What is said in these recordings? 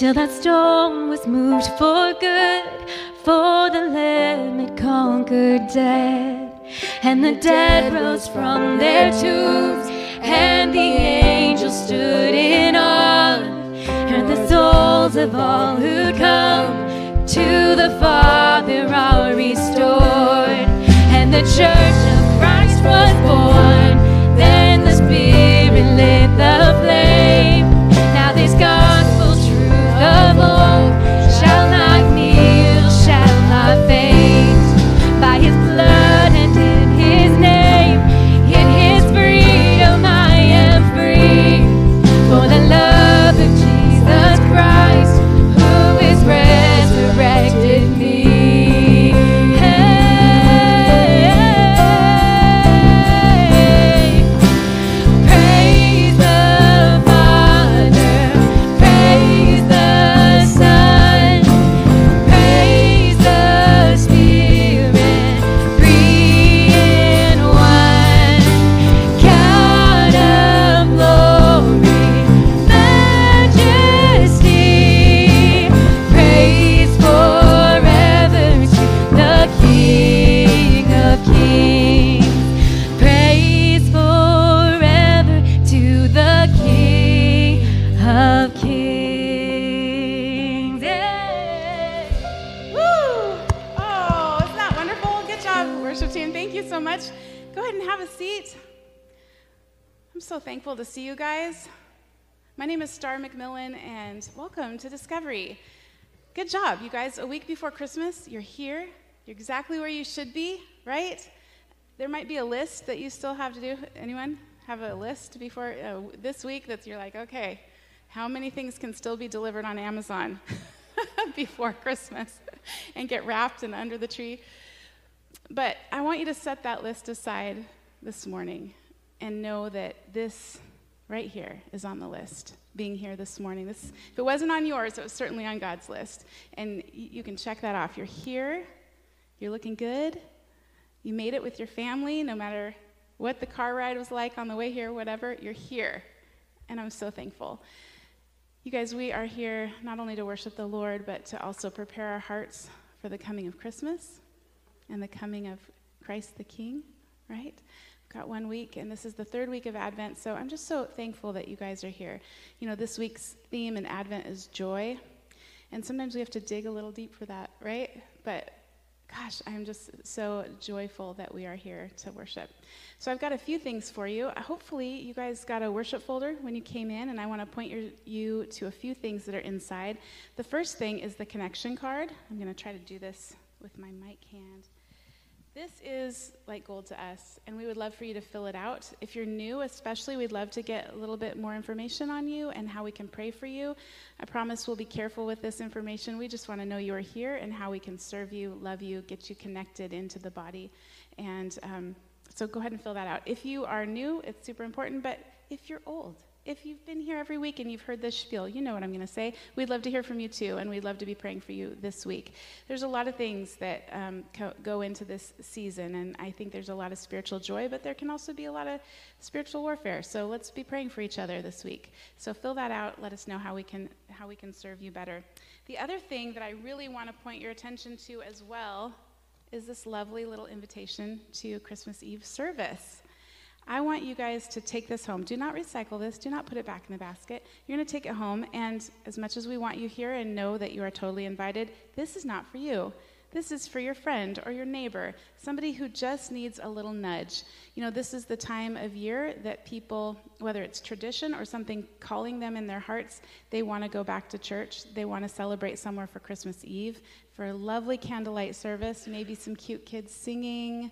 Till that storm was moved for good. For the Lamb had conquered death, and the dead rose from their tombs, and the angels stood in awe, and the souls of all who come to the Father are restored, and the church of Christ was born. Then the Spirit lit the flame. Truth Thankful to see you guys. My name is Star McMillan, and welcome to Discovery. Good job, you guys. A week before Christmas, you're here. You're exactly where you should be, right? There might be a list that you still have to do. Anyone have a list before uh, this week that you're like, okay, how many things can still be delivered on Amazon before Christmas and get wrapped and under the tree? But I want you to set that list aside this morning and know that this right here is on the list. Being here this morning. This, if it wasn't on yours, it was certainly on God's list. And you can check that off. You're here, you're looking good, you made it with your family, no matter what the car ride was like on the way here, whatever, you're here. And I'm so thankful. You guys, we are here not only to worship the Lord, but to also prepare our hearts for the coming of Christmas and the coming of Christ the King, right? Got one week, and this is the third week of Advent, so I'm just so thankful that you guys are here. You know, this week's theme in Advent is joy, and sometimes we have to dig a little deep for that, right? But gosh, I'm just so joyful that we are here to worship. So I've got a few things for you. Uh, hopefully, you guys got a worship folder when you came in, and I want to point your, you to a few things that are inside. The first thing is the connection card. I'm going to try to do this with my mic hand. This is like gold to us, and we would love for you to fill it out. If you're new, especially, we'd love to get a little bit more information on you and how we can pray for you. I promise we'll be careful with this information. We just want to know you are here and how we can serve you, love you, get you connected into the body. And um, so go ahead and fill that out. If you are new, it's super important, but if you're old, if you've been here every week and you've heard this spiel, you know what I'm going to say. We'd love to hear from you too, and we'd love to be praying for you this week. There's a lot of things that um, co- go into this season, and I think there's a lot of spiritual joy, but there can also be a lot of spiritual warfare. So let's be praying for each other this week. So fill that out. Let us know how we can how we can serve you better. The other thing that I really want to point your attention to as well is this lovely little invitation to Christmas Eve service. I want you guys to take this home. Do not recycle this. Do not put it back in the basket. You're going to take it home, and as much as we want you here and know that you are totally invited, this is not for you. This is for your friend or your neighbor, somebody who just needs a little nudge. You know, this is the time of year that people, whether it's tradition or something calling them in their hearts, they want to go back to church. They want to celebrate somewhere for Christmas Eve, for a lovely candlelight service, maybe some cute kids singing.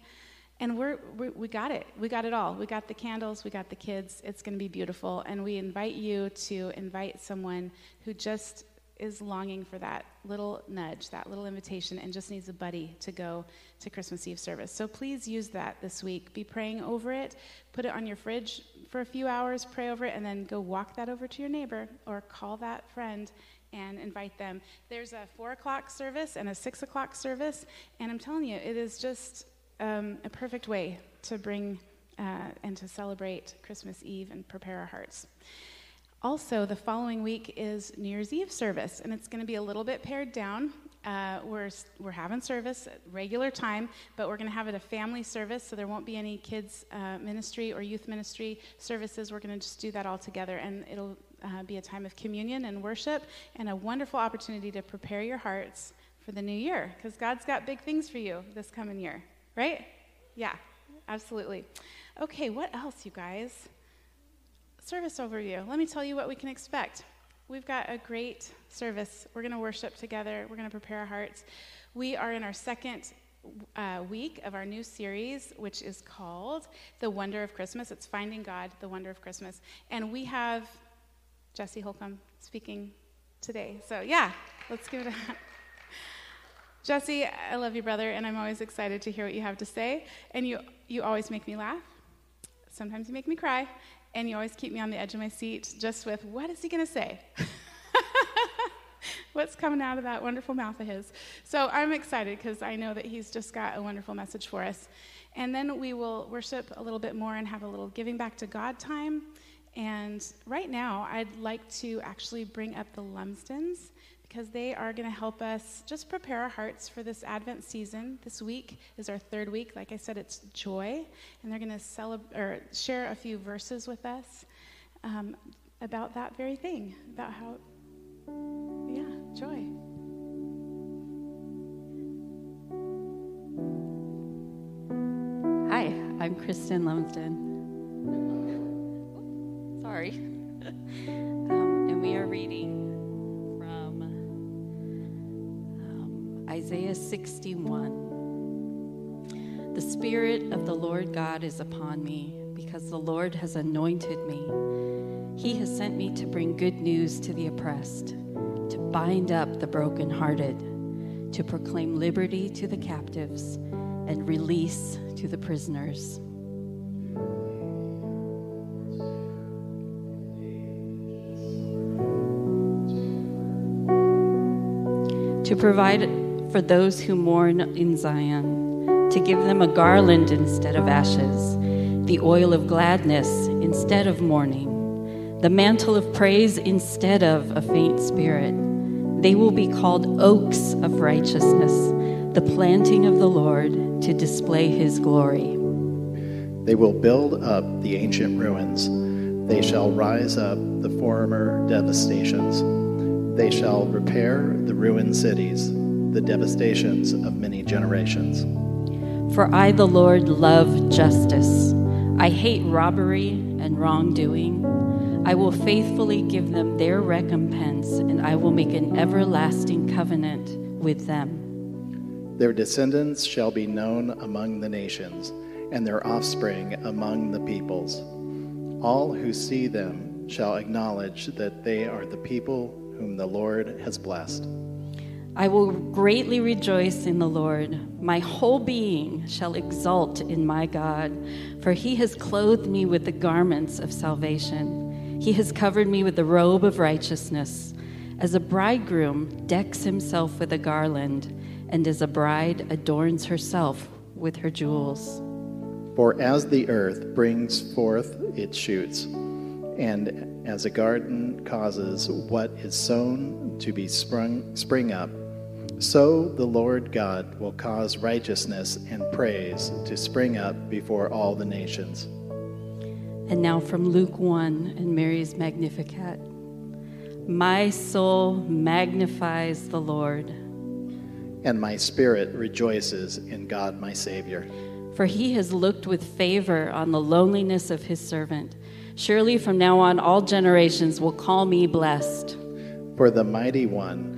And we're, we we got it. We got it all. We got the candles, we got the kids. It's going to be beautiful. And we invite you to invite someone who just is longing for that little nudge, that little invitation, and just needs a buddy to go to Christmas Eve service. So please use that this week. Be praying over it. Put it on your fridge for a few hours, pray over it, and then go walk that over to your neighbor or call that friend and invite them. There's a four o'clock service and a six o'clock service, and I'm telling you, it is just um, a perfect way to bring uh, and to celebrate Christmas Eve and prepare our hearts. Also, the following week is New Year's Eve service, and it's going to be a little bit pared down. Uh, we're, we're having service at regular time, but we're going to have it a family service, so there won't be any kids' uh, ministry or youth ministry services. We're going to just do that all together, and it'll uh, be a time of communion and worship and a wonderful opportunity to prepare your hearts for the new year, because God's got big things for you this coming year right? Yeah, absolutely. Okay, what else, you guys? Service overview. Let me tell you what we can expect. We've got a great service. We're going to worship together, we're going to prepare our hearts. We are in our second uh, week of our new series, which is called The Wonder of Christmas. It's Finding God, The Wonder of Christmas. And we have Jesse Holcomb speaking today. So, yeah, let's give it a. Jesse, I love you, brother, and I'm always excited to hear what you have to say. And you, you always make me laugh. Sometimes you make me cry. And you always keep me on the edge of my seat just with, what is he going to say? What's coming out of that wonderful mouth of his? So I'm excited because I know that he's just got a wonderful message for us. And then we will worship a little bit more and have a little giving back to God time. And right now, I'd like to actually bring up the Lumsdens because they are going to help us just prepare our hearts for this Advent season. This week is our third week. Like I said, it's joy, and they're going to celeb- or share a few verses with us um, about that very thing, about how, yeah, joy. Hi, I'm Kristen Lumsden. Sorry. um, and we are reading Isaiah 61. The Spirit of the Lord God is upon me because the Lord has anointed me. He has sent me to bring good news to the oppressed, to bind up the brokenhearted, to proclaim liberty to the captives and release to the prisoners. to provide for those who mourn in Zion, to give them a garland instead of ashes, the oil of gladness instead of mourning, the mantle of praise instead of a faint spirit. They will be called oaks of righteousness, the planting of the Lord to display his glory. They will build up the ancient ruins. They shall rise up the former devastations. They shall repair the ruined cities, the devastations of many generations. For I, the Lord, love justice. I hate robbery and wrongdoing. I will faithfully give them their recompense, and I will make an everlasting covenant with them. Their descendants shall be known among the nations, and their offspring among the peoples. All who see them shall acknowledge that they are the people whom the Lord has blessed. I will greatly rejoice in the Lord. My whole being shall exult in my God, for he has clothed me with the garments of salvation. He has covered me with the robe of righteousness. As a bridegroom decks himself with a garland, and as a bride adorns herself with her jewels. For as the earth brings forth its shoots, and as a garden causes what is sown to be sprung spring up, so the Lord God will cause righteousness and praise to spring up before all the nations. And now from Luke 1 and Mary's Magnificat. My soul magnifies the Lord, And my spirit rejoices in God my Savior. for he has looked with favor on the loneliness of his servant. Surely from now on, all generations will call me blessed. For the mighty one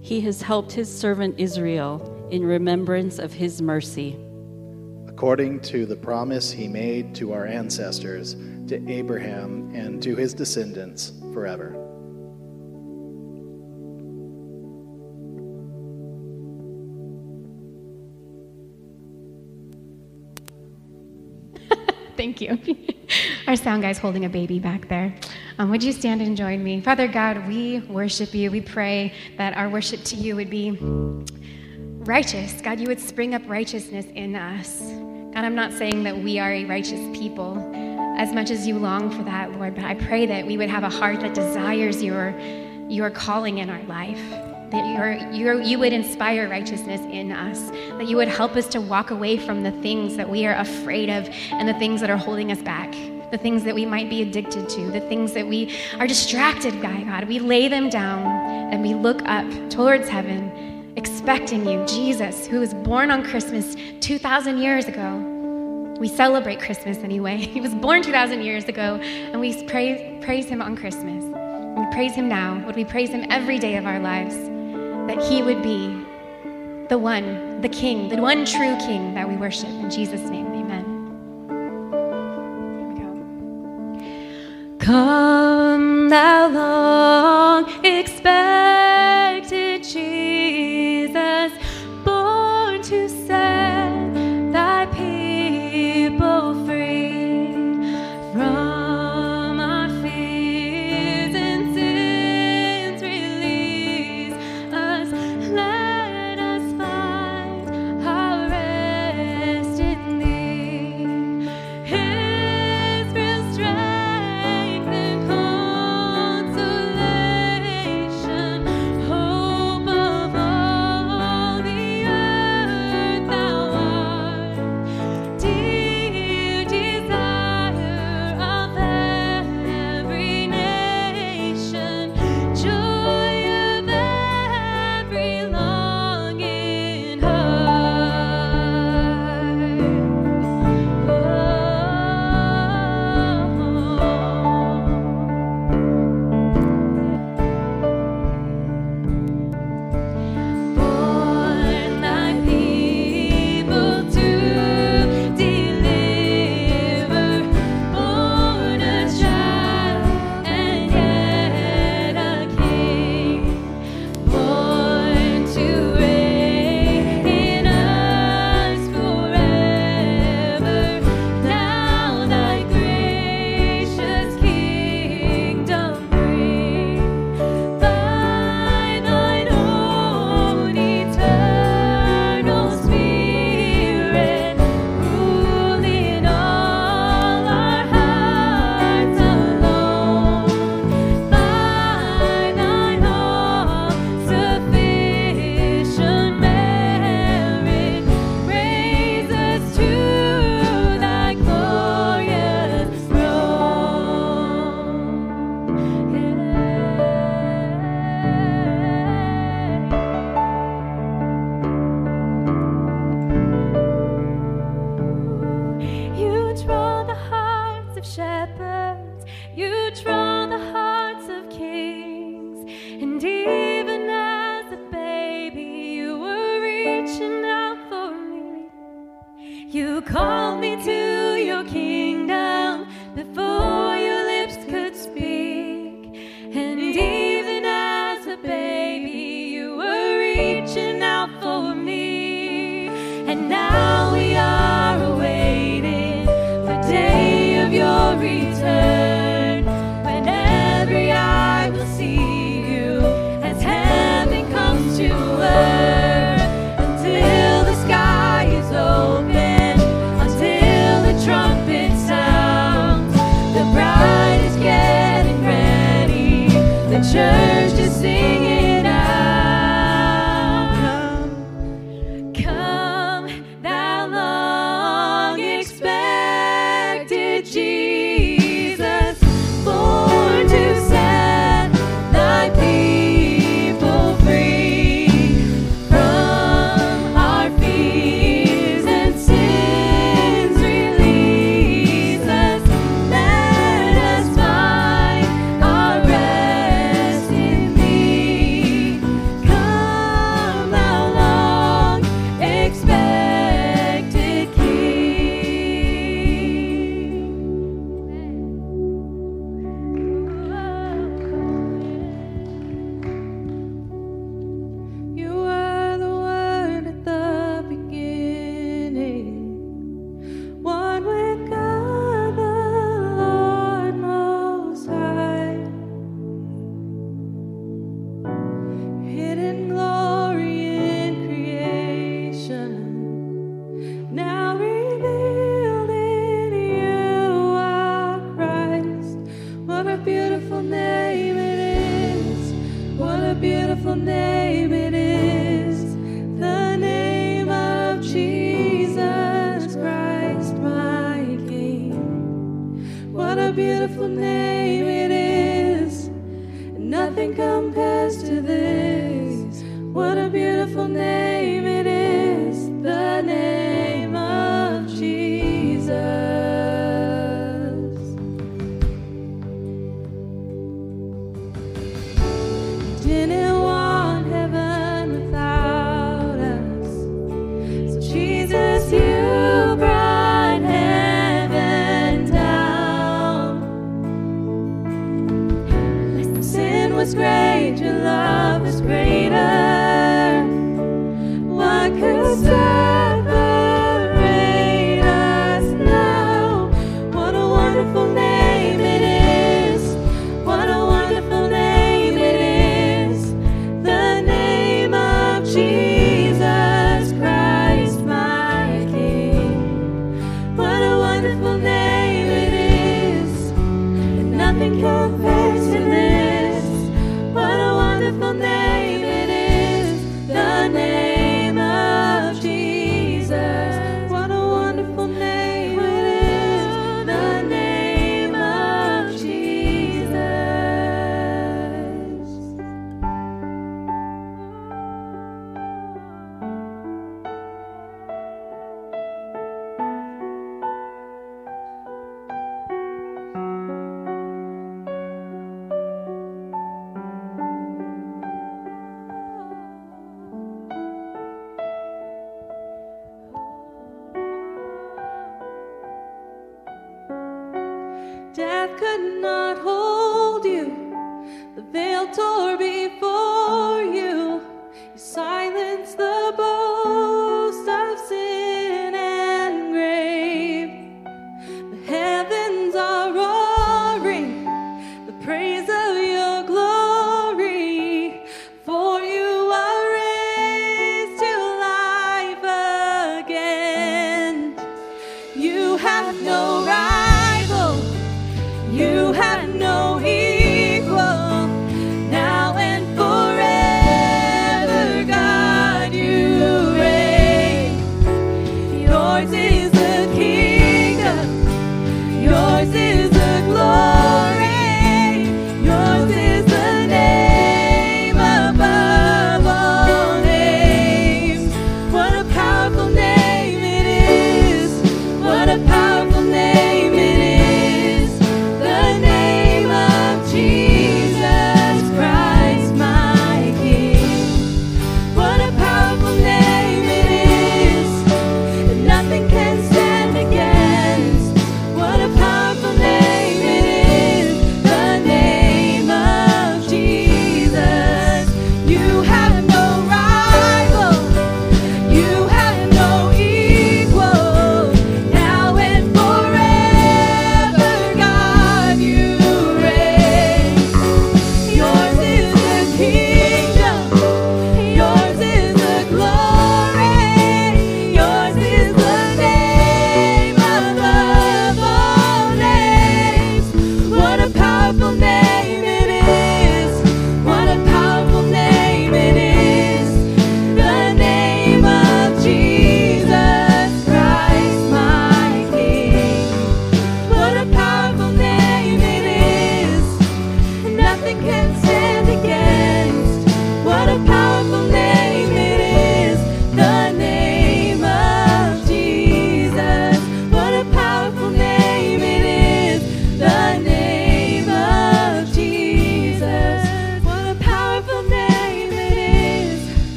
He has helped his servant Israel in remembrance of his mercy. according to the promise he made to our ancestors, to Abraham and to his descendants forever. Thank you. Our sound guy's holding a baby back there. Um, would you stand and join me? Father God, we worship you. We pray that our worship to you would be righteous. God, you would spring up righteousness in us. God, I'm not saying that we are a righteous people as much as you long for that, Lord, but I pray that we would have a heart that desires your, your calling in our life. That your, your, you would inspire righteousness in us, that you would help us to walk away from the things that we are afraid of and the things that are holding us back, the things that we might be addicted to, the things that we are distracted by, God. We lay them down and we look up towards heaven, expecting you, Jesus, who was born on Christmas 2,000 years ago. We celebrate Christmas anyway. He was born 2,000 years ago, and we praise, praise him on Christmas. We praise him now. Would we praise him every day of our lives? That he would be the one, the king, the one true king that we worship. In Jesus' name, amen. Here we go. Come, thou long expected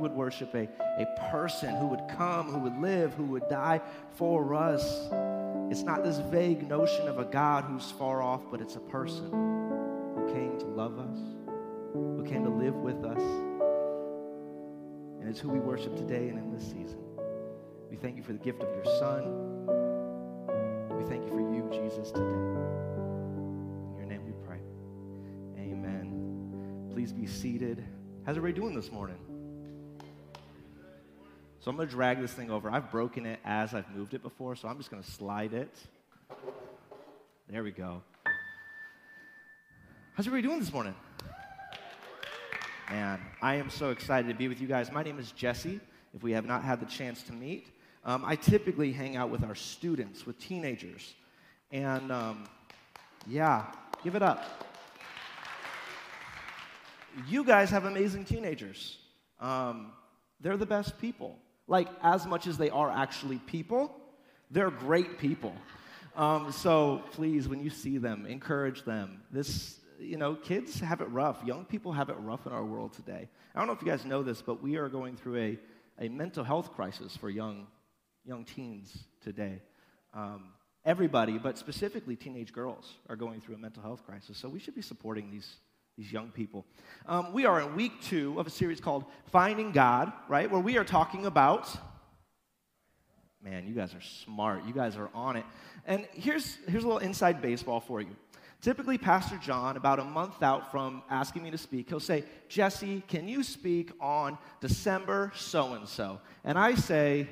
would worship a, a person who would come, who would live, who would die for us. It's not this vague notion of a God who's far off, but it's a person who came to love us, who came to live with us. And it's who we worship today and in this season. We thank you for the gift of your Son. We thank you for you, Jesus, today. In your name we pray. Amen. Please be seated. How's everybody doing this morning? So I'm going to drag this thing over. I've broken it as I've moved it before, so I'm just going to slide it. There we go. How's everybody doing this morning? Man, I am so excited to be with you guys. My name is Jesse. If we have not had the chance to meet, um, I typically hang out with our students, with teenagers. And um, yeah, give it up. You guys have amazing teenagers. Um, they're the best people like as much as they are actually people, they're great people. Um, so please, when you see them, encourage them. This, you know, kids have it rough. Young people have it rough in our world today. I don't know if you guys know this, but we are going through a, a mental health crisis for young, young teens today. Um, everybody, but specifically teenage girls, are going through a mental health crisis. So we should be supporting these these young people. Um, we are in week two of a series called Finding God, right? Where we are talking about. Man, you guys are smart. You guys are on it. And here's, here's a little inside baseball for you. Typically, Pastor John, about a month out from asking me to speak, he'll say, Jesse, can you speak on December so and so? And I say,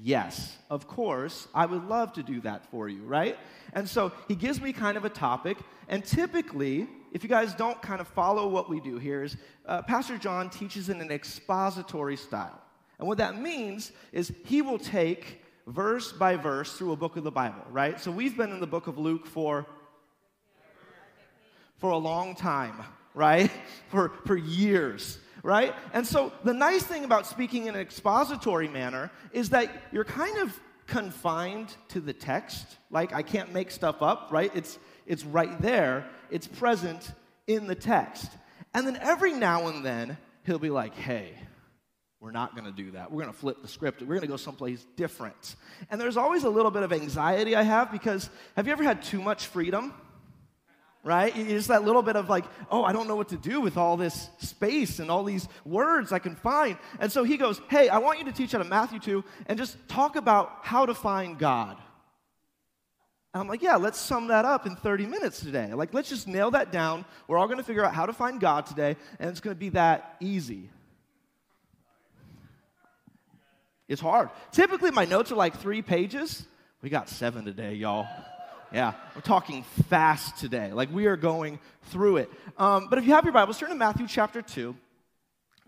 Yes, of course, I would love to do that for you, right? And so he gives me kind of a topic, and typically, if you guys don't kind of follow what we do here, is uh, Pastor John teaches in an expository style. And what that means is he will take verse by verse through a book of the Bible, right? So we've been in the book of Luke for for a long time, right? For for years right? And so the nice thing about speaking in an expository manner is that you're kind of confined to the text. Like I can't make stuff up, right? It's it's right there. It's present in the text. And then every now and then he'll be like, "Hey, we're not going to do that. We're going to flip the script. We're going to go someplace different." And there's always a little bit of anxiety I have because have you ever had too much freedom? right? It's that little bit of like, oh, I don't know what to do with all this space and all these words I can find. And so he goes, hey, I want you to teach out of Matthew 2 and just talk about how to find God. And I'm like, yeah, let's sum that up in 30 minutes today. Like, let's just nail that down. We're all going to figure out how to find God today, and it's going to be that easy. It's hard. Typically, my notes are like three pages. We got seven today, y'all. Yeah, we're talking fast today. Like we are going through it. Um, but if you have your Bibles, turn to Matthew chapter 2.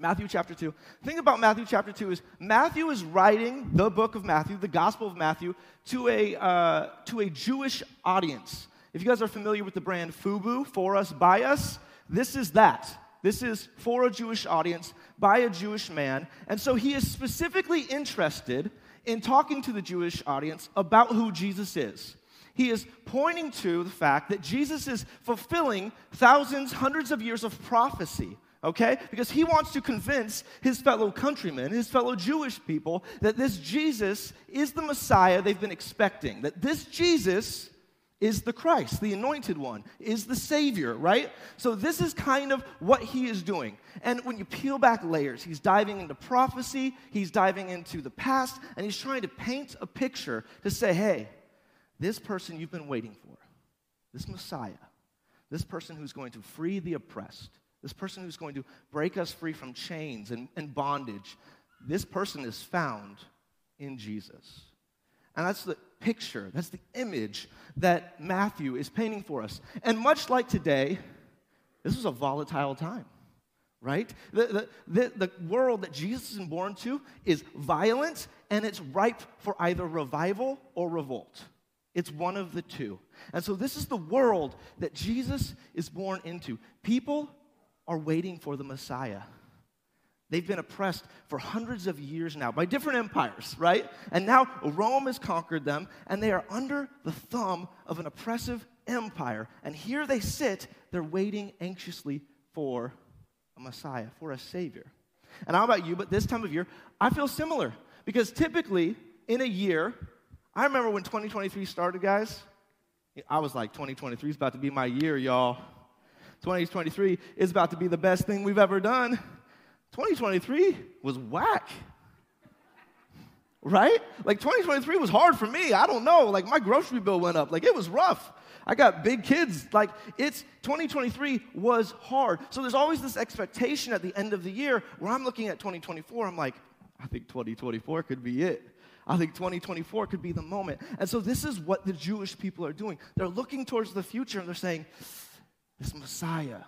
Matthew chapter 2. The thing about Matthew chapter 2 is Matthew is writing the book of Matthew, the Gospel of Matthew, to a, uh, to a Jewish audience. If you guys are familiar with the brand Fubu, for us, by us, this is that. This is for a Jewish audience by a Jewish man. And so he is specifically interested in talking to the Jewish audience about who Jesus is he is pointing to the fact that Jesus is fulfilling thousands, hundreds of years of prophecy okay? Because he wants to convince his fellow countrymen, his fellow Jewish people, that this Jesus is the Messiah they've been expecting, that this Jesus is the Christ, the anointed one, is the Savior, right? So, this is kind of what he is doing. And when you peel back layers, he's diving into prophecy, he's diving into the past, and he's trying to paint a picture to say, hey, this person you've been waiting for, this Messiah, this person who's going to free the oppressed, this person who's going to break us free from chains and, and bondage, this person is found in Jesus. And that's the picture, that's the image that Matthew is painting for us. And much like today, this was a volatile time, right? The, the, the, the world that Jesus is born to is violent and it's ripe for either revival or revolt. It's one of the two. And so, this is the world that Jesus is born into. People are waiting for the Messiah. They've been oppressed for hundreds of years now by different empires, right? And now Rome has conquered them, and they are under the thumb of an oppressive empire. And here they sit, they're waiting anxiously for a Messiah, for a Savior. And how about you? But this time of year, I feel similar because typically in a year, I remember when 2023 started, guys. I was like, 2023 is about to be my year, y'all. 2023 is about to be the best thing we've ever done. 2023 was whack. Right? Like 2023 was hard for me. I don't know. Like my grocery bill went up. Like it was rough. I got big kids. Like it's 2023 was hard. So there's always this expectation at the end of the year where I'm looking at 2024. I'm like, I think 2024 could be it. I think 2024 could be the moment. And so this is what the Jewish people are doing. They're looking towards the future and they're saying, this Messiah,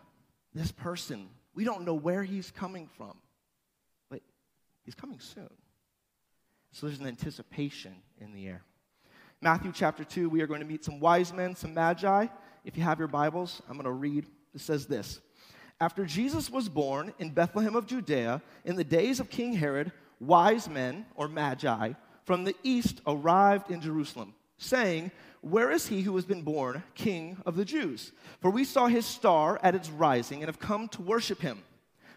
this person, we don't know where he's coming from, but he's coming soon. So there's an anticipation in the air. Matthew chapter 2, we are going to meet some wise men, some magi. If you have your Bibles, I'm going to read. It says this After Jesus was born in Bethlehem of Judea, in the days of King Herod, wise men, or magi, from the east arrived in Jerusalem, saying, Where is he who has been born king of the Jews? For we saw his star at its rising and have come to worship him.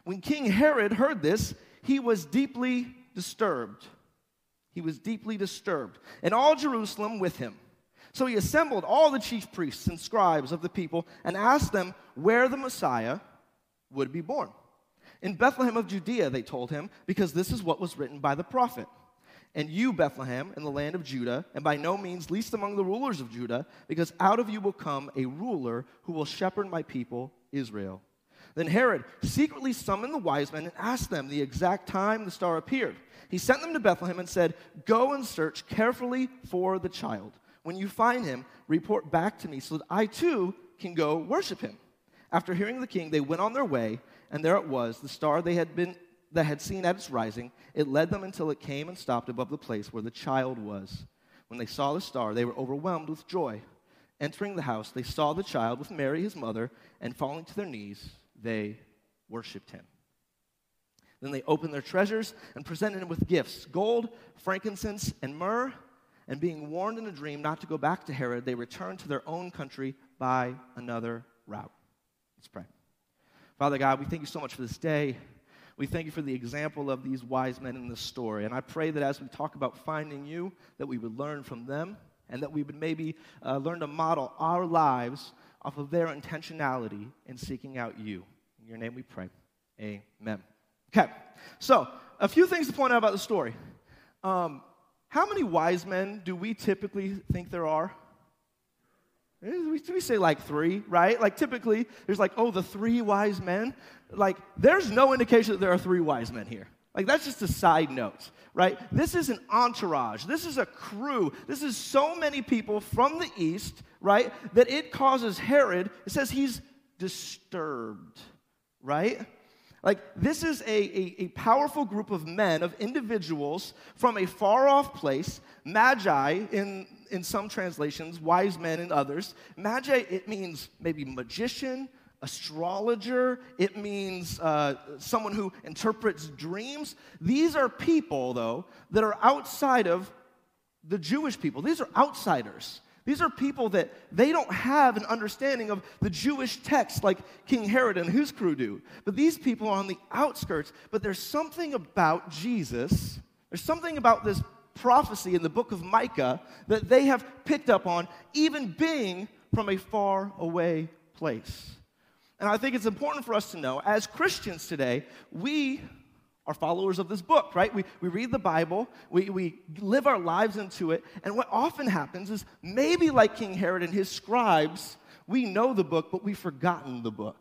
When King Herod heard this, he was deeply disturbed. He was deeply disturbed, and all Jerusalem with him. So he assembled all the chief priests and scribes of the people and asked them where the Messiah would be born. In Bethlehem of Judea, they told him, because this is what was written by the prophet. And you, Bethlehem, in the land of Judah, and by no means least among the rulers of Judah, because out of you will come a ruler who will shepherd my people, Israel. Then Herod secretly summoned the wise men and asked them the exact time the star appeared. He sent them to Bethlehem and said, Go and search carefully for the child. When you find him, report back to me so that I too can go worship him. After hearing the king, they went on their way, and there it was, the star they had been that had seen at its rising. It led them until it came and stopped above the place where the child was. When they saw the star, they were overwhelmed with joy. Entering the house, they saw the child with Mary, his mother, and falling to their knees, they worshiped him. Then they opened their treasures and presented him with gifts gold, frankincense, and myrrh. And being warned in a dream not to go back to Herod, they returned to their own country by another route. Let's pray. Father God, we thank you so much for this day. We thank you for the example of these wise men in this story. And I pray that as we talk about finding you, that we would learn from them and that we would maybe uh, learn to model our lives off of their intentionality in seeking out you. In your name we pray. Amen. Okay, so a few things to point out about the story. Um, how many wise men do we typically think there are? Eh, we, we say like three, right? Like typically, there's like, oh, the three wise men. Like, there's no indication that there are three wise men here. Like, that's just a side note, right? This is an entourage. This is a crew. This is so many people from the east, right? That it causes Herod, it says he's disturbed, right? Like, this is a, a, a, powerful group of men, of individuals from a far off place, magi in, in some translations, wise men in others. Magi, it means maybe magician, astrologer, it means uh, someone who interprets dreams. These are people, though, that are outside of the Jewish people. These are outsiders. These are people that they don't have an understanding of the Jewish text like King Herod and his crew do. But these people are on the outskirts. But there's something about Jesus, there's something about this prophecy in the book of Micah that they have picked up on, even being from a far away place. And I think it's important for us to know, as Christians today, we are followers of this book, right? We, we read the Bible, we, we live our lives into it, and what often happens is maybe like King Herod and his scribes, we know the book, but we've forgotten the book,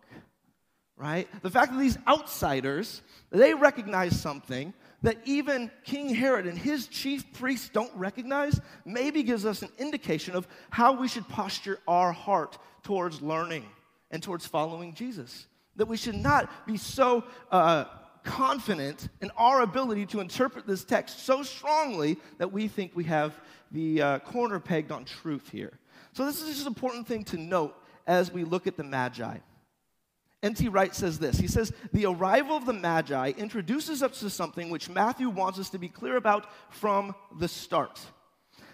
right? The fact that these outsiders, they recognize something that even King Herod and his chief priests don't recognize, maybe gives us an indication of how we should posture our heart towards learning and towards following Jesus. That we should not be so uh, confident in our ability to interpret this text so strongly that we think we have the uh, corner pegged on truth here. So, this is just an important thing to note as we look at the Magi. N.T. Wright says this He says, The arrival of the Magi introduces us to something which Matthew wants us to be clear about from the start.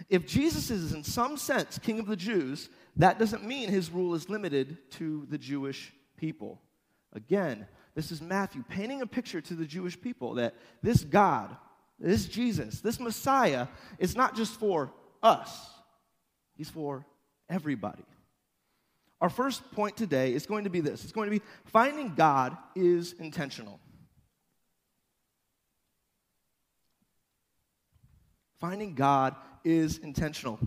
If Jesus is, in some sense, king of the Jews, that doesn't mean his rule is limited to the Jewish people. Again, this is Matthew painting a picture to the Jewish people that this God, this Jesus, this Messiah is not just for us, he's for everybody. Our first point today is going to be this it's going to be finding God is intentional. Finding God is intentional.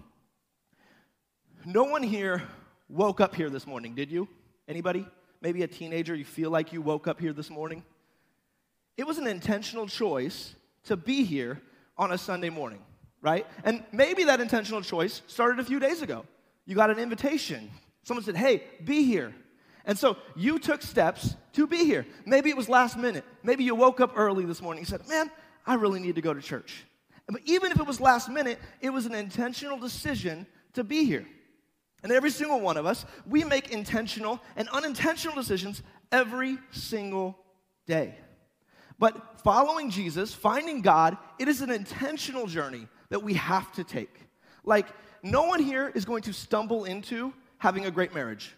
No one here woke up here this morning, did you? Anybody? Maybe a teenager, you feel like you woke up here this morning? It was an intentional choice to be here on a Sunday morning, right? And maybe that intentional choice started a few days ago. You got an invitation. Someone said, hey, be here. And so you took steps to be here. Maybe it was last minute. Maybe you woke up early this morning and said, man, I really need to go to church. But even if it was last minute, it was an intentional decision to be here. And every single one of us, we make intentional and unintentional decisions every single day. But following Jesus, finding God, it is an intentional journey that we have to take. Like, no one here is going to stumble into having a great marriage.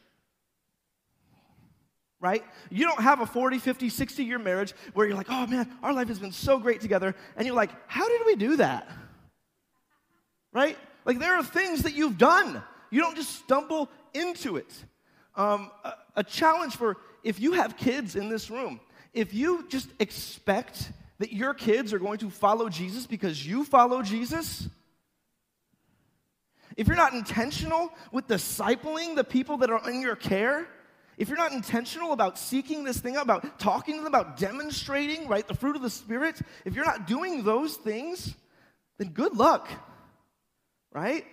Right? You don't have a 40, 50, 60 year marriage where you're like, oh man, our life has been so great together. And you're like, how did we do that? Right? Like, there are things that you've done you don't just stumble into it. Um, a, a challenge for if you have kids in this room, if you just expect that your kids are going to follow Jesus because you follow Jesus, if you're not intentional with discipling the people that are in your care, if you're not intentional about seeking this thing about talking to them, about demonstrating, right, the fruit of the Spirit, if you're not doing those things, then good luck, right?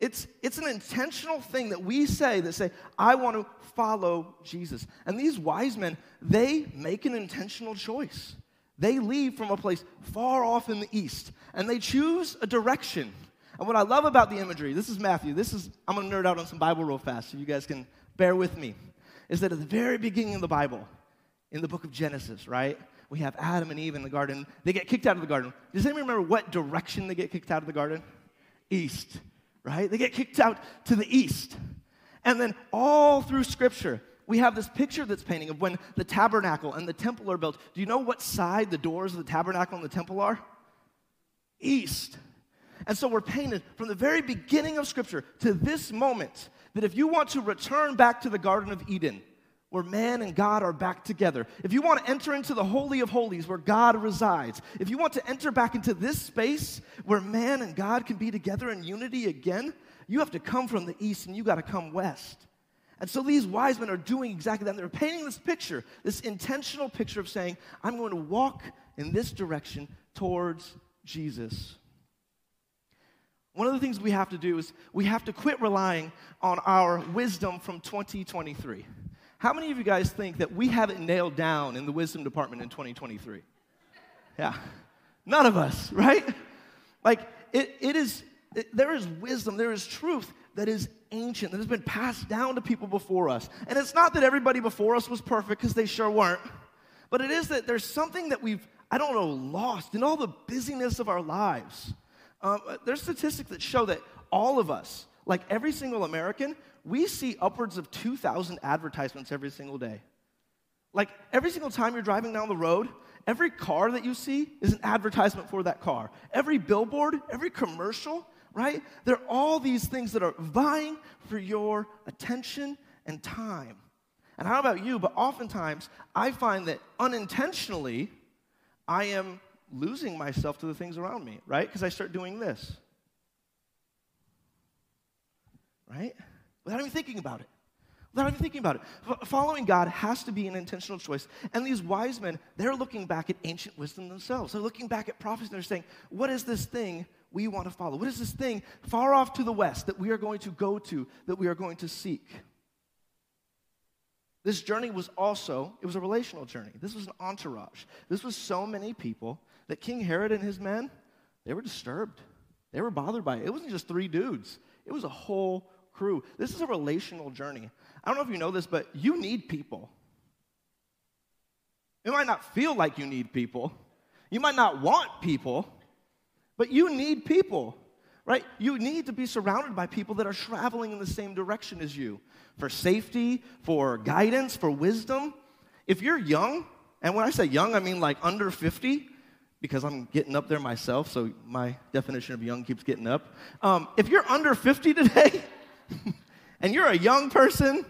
It's, it's an intentional thing that we say that say, I want to follow Jesus. And these wise men, they make an intentional choice. They leave from a place far off in the east and they choose a direction. And what I love about the imagery, this is Matthew, this is, I'm gonna nerd out on some Bible real fast so you guys can bear with me, is that at the very beginning of the Bible, in the book of Genesis, right? We have Adam and Eve in the garden. They get kicked out of the garden. Does anyone remember what direction they get kicked out of the garden? East right? They get kicked out to the east. And then all through Scripture, we have this picture that's painting of when the tabernacle and the temple are built. Do you know what side the doors of the tabernacle and the temple are? East. And so we're painted from the very beginning of Scripture to this moment that if you want to return back to the Garden of Eden, where man and God are back together, if you want to enter into the Holy of Holies where God resides, if you want to enter back into this space where man and God can be together in unity again, you have to come from the east and you got to come west. And so these wise men are doing exactly that. They're painting this picture, this intentional picture of saying, I'm going to walk in this direction towards Jesus. One of the things we have to do is we have to quit relying on our wisdom from 2023. How many of you guys think that we have it nailed down in the wisdom department in 2023? Yeah. None of us, right? Like, it, it is, it, there is wisdom, there is truth that is ancient, that has been passed down to people before us. And it's not that everybody before us was perfect, because they sure weren't, but it is that there's something that we've, I don't know, lost in all the busyness of our lives. Um, there's statistics that show that all of us, like every single American, we see upwards of 2,000 advertisements every single day. Like every single time you're driving down the road, every car that you see is an advertisement for that car. Every billboard, every commercial, right? There are all these things that are vying for your attention and time. And how about you? But oftentimes, I find that unintentionally, I am losing myself to the things around me, right? Because I start doing this. Right? without even thinking about it. Without even thinking about it. Following God has to be an intentional choice. And these wise men, they're looking back at ancient wisdom themselves. They're looking back at prophecy and they're saying, what is this thing we want to follow? What is this thing far off to the west that we are going to go to, that we are going to seek? This journey was also, it was a relational journey. This was an entourage. This was so many people that King Herod and his men, they were disturbed. They were bothered by it. It wasn't just three dudes. It was a whole crew. This is a relational journey. I don't know if you know this, but you need people. It might not feel like you need people. You might not want people, but you need people, right? You need to be surrounded by people that are traveling in the same direction as you for safety, for guidance, for wisdom. If you're young, and when I say young, I mean like under 50, because I'm getting up there myself, so my definition of young keeps getting up. Um, if you're under 50 today, and you're a young person,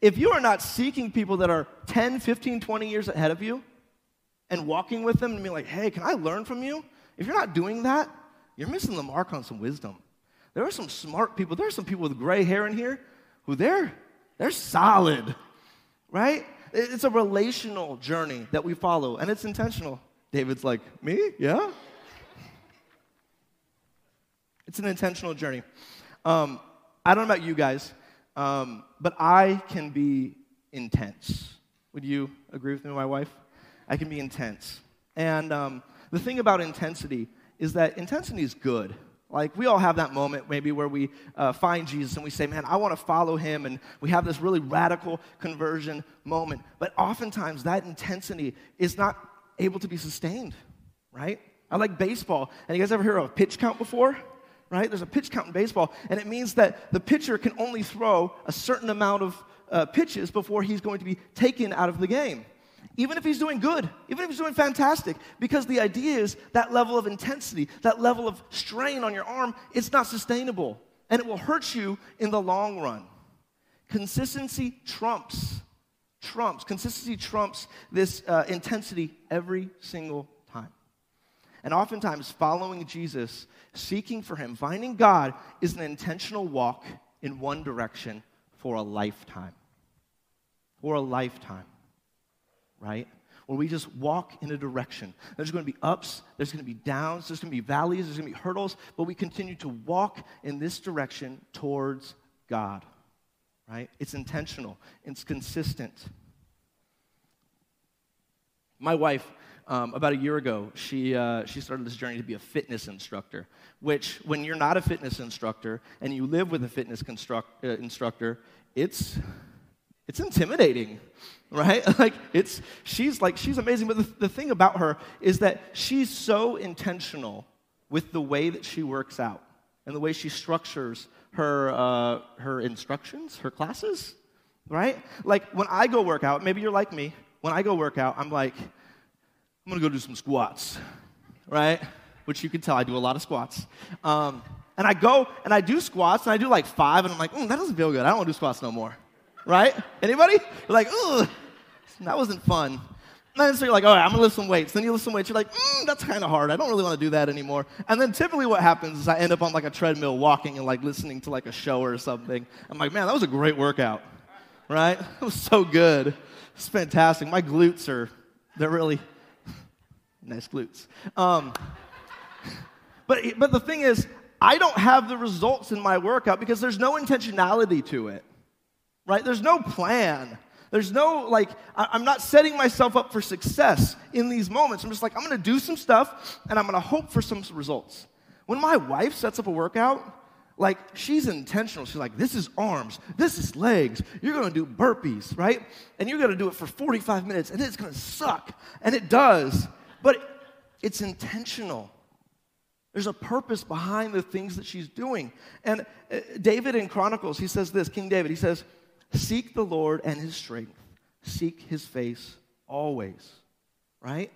if you are not seeking people that are 10, 15, 20 years ahead of you and walking with them and being like, hey, can I learn from you? If you're not doing that, you're missing the mark on some wisdom. There are some smart people. There are some people with gray hair in here who they're, they're solid, right? It's a relational journey that we follow, and it's intentional. David's like, me? Yeah? It's an intentional journey. Um, I don't know about you guys, um, but I can be intense. Would you agree with me, my wife? I can be intense. And um, the thing about intensity is that intensity is good. Like, we all have that moment maybe where we uh, find Jesus and we say, Man, I want to follow him. And we have this really radical conversion moment. But oftentimes, that intensity is not able to be sustained, right? I like baseball. And you guys ever hear of a pitch count before? Right? There's a pitch count in baseball. And it means that the pitcher can only throw a certain amount of uh, pitches before he's going to be taken out of the game even if he's doing good, even if he's doing fantastic, because the idea is that level of intensity, that level of strain on your arm, it's not sustainable and it will hurt you in the long run. Consistency trumps, trumps, consistency trumps this uh, intensity every single. And oftentimes, following Jesus, seeking for Him, finding God is an intentional walk in one direction for a lifetime. For a lifetime right? Where we just walk in a direction. There's going to be ups, there's going to be downs, there's going to be valleys, there's going to be hurdles, but we continue to walk in this direction towards God, right? It's intentional, it's consistent. My wife, um, about a year ago, she, uh, she started this journey to be a fitness instructor, which, when you're not a fitness instructor and you live with a fitness construct, uh, instructor, it's, it's intimidating, right? Like it's she's like she's amazing, but the, the thing about her is that she's so intentional with the way that she works out and the way she structures her uh, her instructions, her classes, right? Like when I go work out, maybe you're like me. When I go work out, I'm like, I'm gonna go do some squats, right? Which you can tell I do a lot of squats. Um, and I go and I do squats and I do like five, and I'm like, mm, that doesn't feel good. I don't want to do squats no more right? Anybody? You're like, ugh, that wasn't fun. And then so you're like, all right, I'm gonna lift some weights. Then you lift some weights. You're like, mm, that's kind of hard. I don't really want to do that anymore. And then typically what happens is I end up on like a treadmill walking and like listening to like a show or something. I'm like, man, that was a great workout, right? It was so good. It's fantastic. My glutes are, they're really nice glutes. Um, but, but the thing is, I don't have the results in my workout because there's no intentionality to it right? There's no plan. There's no, like, I'm not setting myself up for success in these moments. I'm just like, I'm gonna do some stuff and I'm gonna hope for some results. When my wife sets up a workout, like, she's intentional. She's like, this is arms, this is legs. You're gonna do burpees, right? And you're gonna do it for 45 minutes and it's gonna suck. And it does. But it's intentional. There's a purpose behind the things that she's doing. And uh, David in Chronicles, he says this King David, he says, Seek the Lord and his strength. Seek his face always, right?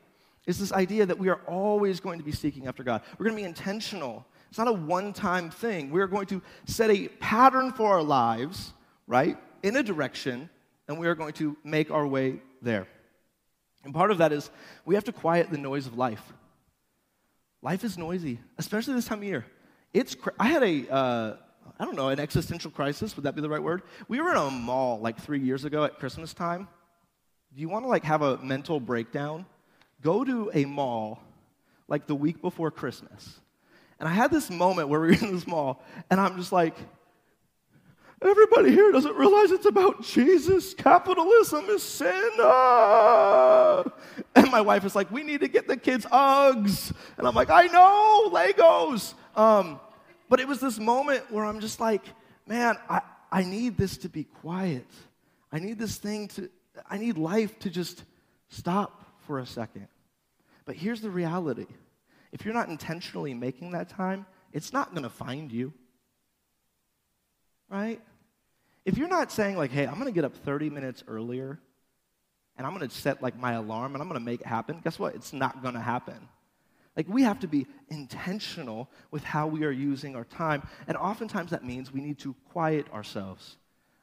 It's this idea that we are always going to be seeking after God. We're going to be intentional. It's not a one time thing. We're going to set a pattern for our lives, right, in a direction, and we are going to make our way there. And part of that is we have to quiet the noise of life. Life is noisy, especially this time of year. It's I had a, uh, I don't know, an existential crisis. Would that be the right word? We were in a mall like three years ago at Christmas time. Do you want to like have a mental breakdown? Go to a mall like the week before Christmas. And I had this moment where we were in this mall, and I'm just like, everybody here doesn't realize it's about Jesus. Capitalism is sin. Ah. And my wife is like, we need to get the kids Uggs. And I'm like, I know, Legos. Um, but it was this moment where I'm just like, man, I, I need this to be quiet. I need this thing to, I need life to just Stop for a second. But here's the reality if you're not intentionally making that time, it's not going to find you. Right? If you're not saying, like, hey, I'm going to get up 30 minutes earlier and I'm going to set like my alarm and I'm going to make it happen, guess what? It's not going to happen. Like, we have to be intentional with how we are using our time. And oftentimes that means we need to quiet ourselves.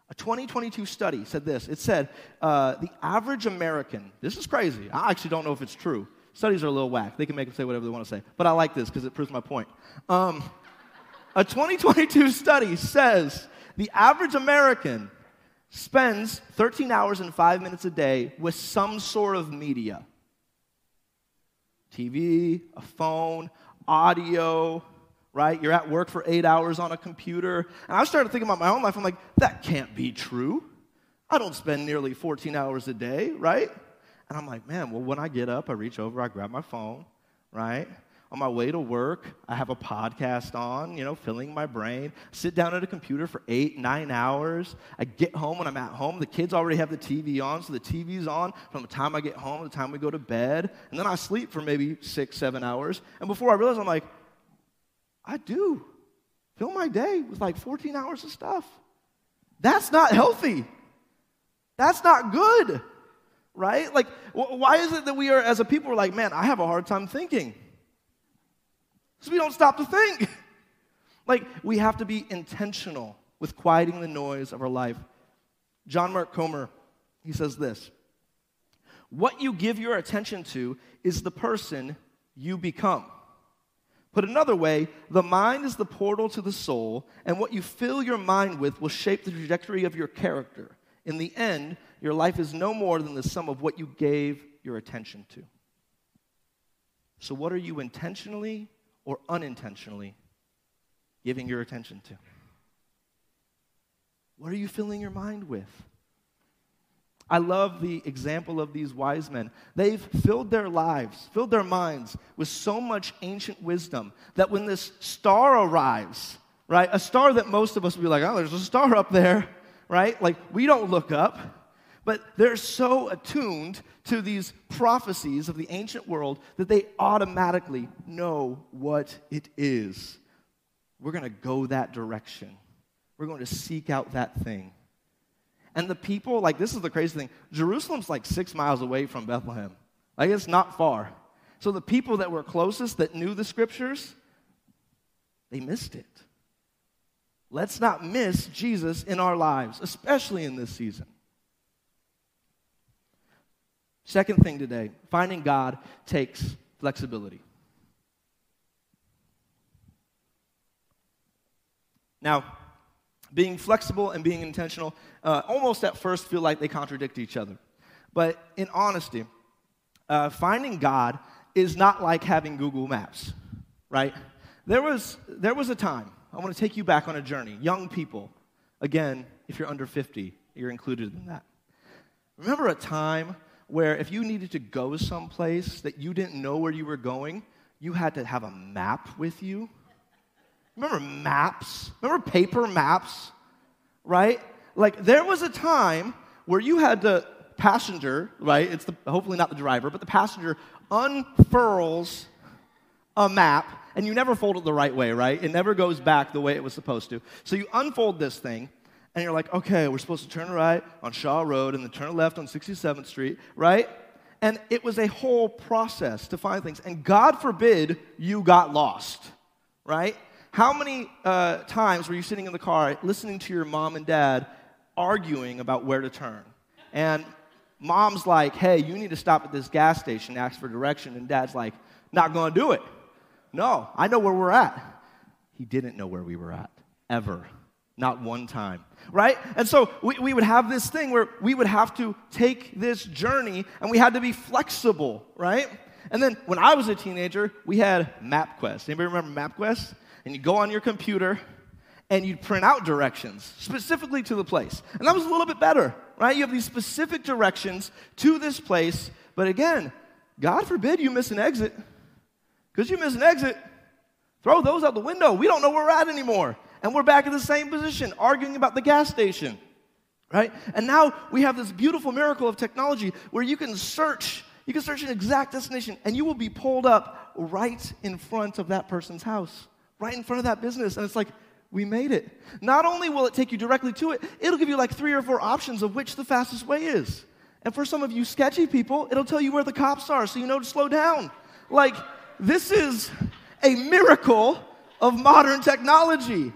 A 2022 study said this it said, uh, the average American, this is crazy. I actually don't know if it's true. Studies are a little whack. They can make them say whatever they want to say. But I like this because it proves my point. Um, a 2022 study says the average American spends 13 hours and 5 minutes a day with some sort of media TV, a phone, audio, right? You're at work for eight hours on a computer. And I started thinking about my own life. I'm like, that can't be true. I don't spend nearly 14 hours a day, right? And I'm like, man, well, when I get up, I reach over, I grab my phone, right? On my way to work, I have a podcast on, you know, filling my brain. Sit down at a computer for eight, nine hours. I get home when I'm at home. The kids already have the TV on, so the TV's on from the time I get home to the time we go to bed. And then I sleep for maybe six, seven hours. And before I realize, I'm like, I do fill my day with like 14 hours of stuff. That's not healthy. That's not good, right? Like, wh- why is it that we are, as a people, we're like, man, I have a hard time thinking? Because we don't stop to think. like, we have to be intentional with quieting the noise of our life. John Mark Comer, he says this What you give your attention to is the person you become. Put another way, the mind is the portal to the soul, and what you fill your mind with will shape the trajectory of your character. In the end, your life is no more than the sum of what you gave your attention to. So, what are you intentionally or unintentionally giving your attention to? What are you filling your mind with? I love the example of these wise men. They've filled their lives, filled their minds with so much ancient wisdom that when this star arrives, right, a star that most of us would be like, oh, there's a star up there, right? Like, we don't look up. But they're so attuned to these prophecies of the ancient world that they automatically know what it is. We're going to go that direction. We're going to seek out that thing. And the people, like, this is the crazy thing Jerusalem's like six miles away from Bethlehem. Like, it's not far. So the people that were closest, that knew the scriptures, they missed it. Let's not miss Jesus in our lives, especially in this season. Second thing today finding God takes flexibility. Now, being flexible and being intentional uh, almost at first feel like they contradict each other. But in honesty, uh, finding God is not like having Google Maps, right? There was, there was a time, I want to take you back on a journey. Young people, again, if you're under 50, you're included in that. Remember a time where if you needed to go someplace that you didn't know where you were going, you had to have a map with you? Remember maps? Remember paper maps? Right? Like there was a time where you had the passenger, right? It's the, hopefully not the driver, but the passenger unfurls a map and you never fold it the right way, right? It never goes back the way it was supposed to. So you unfold this thing and you're like, okay, we're supposed to turn right on Shaw Road and then turn left on 67th Street, right? And it was a whole process to find things. And God forbid you got lost, right? How many uh, times were you sitting in the car listening to your mom and dad arguing about where to turn? And mom's like, hey, you need to stop at this gas station, ask for direction. And dad's like, not gonna do it. No, I know where we're at. He didn't know where we were at, ever. Not one time, right? And so we, we would have this thing where we would have to take this journey and we had to be flexible, right? And then when I was a teenager, we had MapQuest. Anybody remember MapQuest? And you go on your computer and you'd print out directions specifically to the place. And that was a little bit better, right? You have these specific directions to this place. But again, God forbid you miss an exit. Because you miss an exit, throw those out the window. We don't know where we're at anymore. And we're back in the same position, arguing about the gas station, right? And now we have this beautiful miracle of technology where you can search, you can search an exact destination, and you will be pulled up right in front of that person's house, right in front of that business. And it's like, we made it. Not only will it take you directly to it, it'll give you like three or four options of which the fastest way is. And for some of you sketchy people, it'll tell you where the cops are so you know to slow down. Like, this is a miracle of modern technology.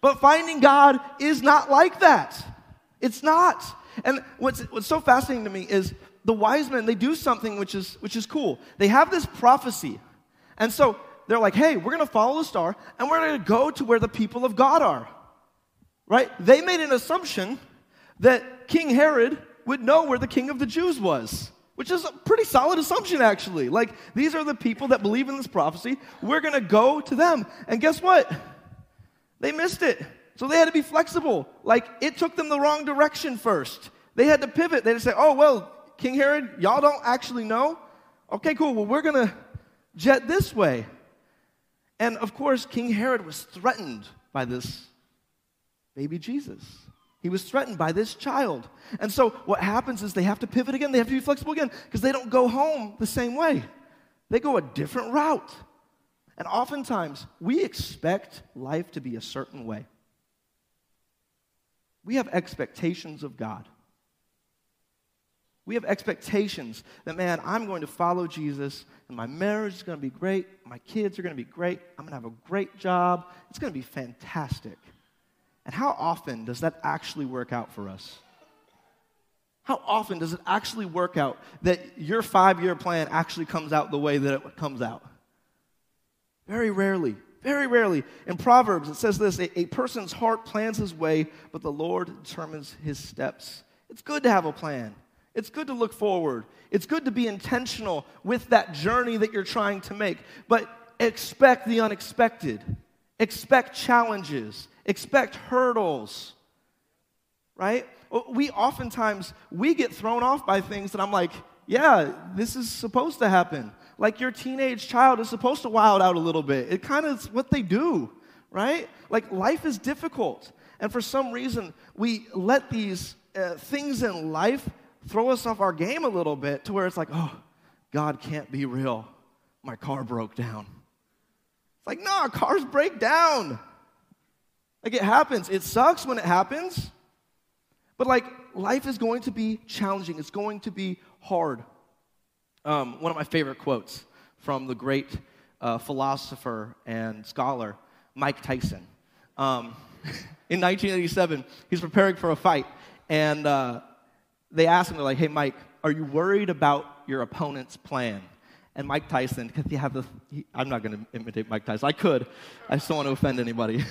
But finding God is not like that. It's not. And what's, what's so fascinating to me is the wise men, they do something which is, which is cool. They have this prophecy. And so they're like, hey, we're going to follow the star and we're going to go to where the people of God are. Right? They made an assumption that King Herod would know where the king of the Jews was, which is a pretty solid assumption, actually. Like, these are the people that believe in this prophecy. We're going to go to them. And guess what? They missed it. So they had to be flexible. Like, it took them the wrong direction first. They had to pivot. They had to say, oh, well, King Herod, y'all don't actually know? Okay, cool. Well, we're going to jet this way. And of course, King Herod was threatened by this baby Jesus. He was threatened by this child. And so what happens is they have to pivot again. They have to be flexible again because they don't go home the same way. They go a different route. And oftentimes, we expect life to be a certain way. We have expectations of God. We have expectations that, man, I'm going to follow Jesus and my marriage is going to be great. My kids are going to be great. I'm going to have a great job. It's going to be fantastic. And how often does that actually work out for us? How often does it actually work out that your five year plan actually comes out the way that it comes out? Very rarely. Very rarely. In Proverbs, it says this a, a person's heart plans his way, but the Lord determines his steps. It's good to have a plan. It's good to look forward. It's good to be intentional with that journey that you're trying to make. But expect the unexpected. Expect challenges. Expect hurdles. Right? We oftentimes we get thrown off by things that I'm like, yeah, this is supposed to happen. Like your teenage child is supposed to wild out a little bit. It kind of is what they do, right? Like life is difficult. And for some reason, we let these uh, things in life throw us off our game a little bit to where it's like, oh, God can't be real. My car broke down. It's like, no, cars break down. Like it happens. It sucks when it happens. But like life is going to be challenging, it's going to be hard. Um, one of my favorite quotes from the great uh, philosopher and scholar, Mike Tyson. Um, in 1987, he's preparing for a fight, and uh, they asked him, they're like, hey, Mike, are you worried about your opponent's plan? And Mike Tyson, because he have this, he, I'm not going to imitate Mike Tyson. I could. I just don't want to offend anybody.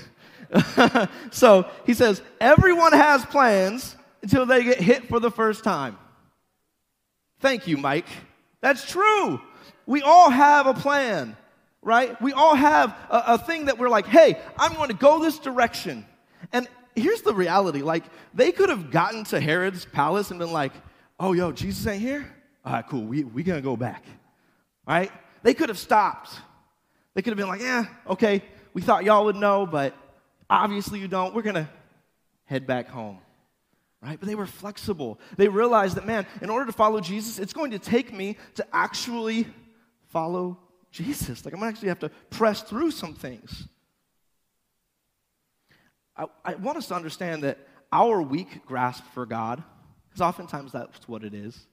so he says, everyone has plans until they get hit for the first time. Thank you, Mike. That's true. We all have a plan, right? We all have a, a thing that we're like, hey, I'm going to go this direction. And here's the reality like, they could have gotten to Herod's palace and been like, oh, yo, Jesus ain't here? All right, cool. We, we going to go back, right? They could have stopped. They could have been like, yeah, okay, we thought y'all would know, but obviously you don't. We're going to head back home right? But they were flexible. They realized that, man, in order to follow Jesus, it's going to take me to actually follow Jesus. Like, I'm going to actually have to press through some things. I, I want us to understand that our weak grasp for God, because oftentimes that's what it is,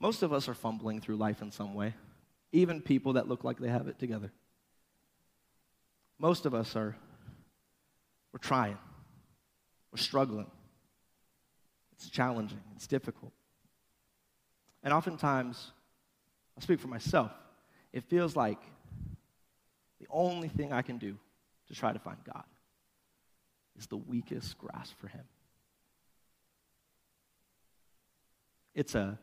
most of us are fumbling through life in some way, even people that look like they have it together. Most of us are, we're trying, we're struggling. It's challenging, it's difficult. And oftentimes, I'll speak for myself, it feels like the only thing I can do to try to find God is the weakest grasp for him. It's a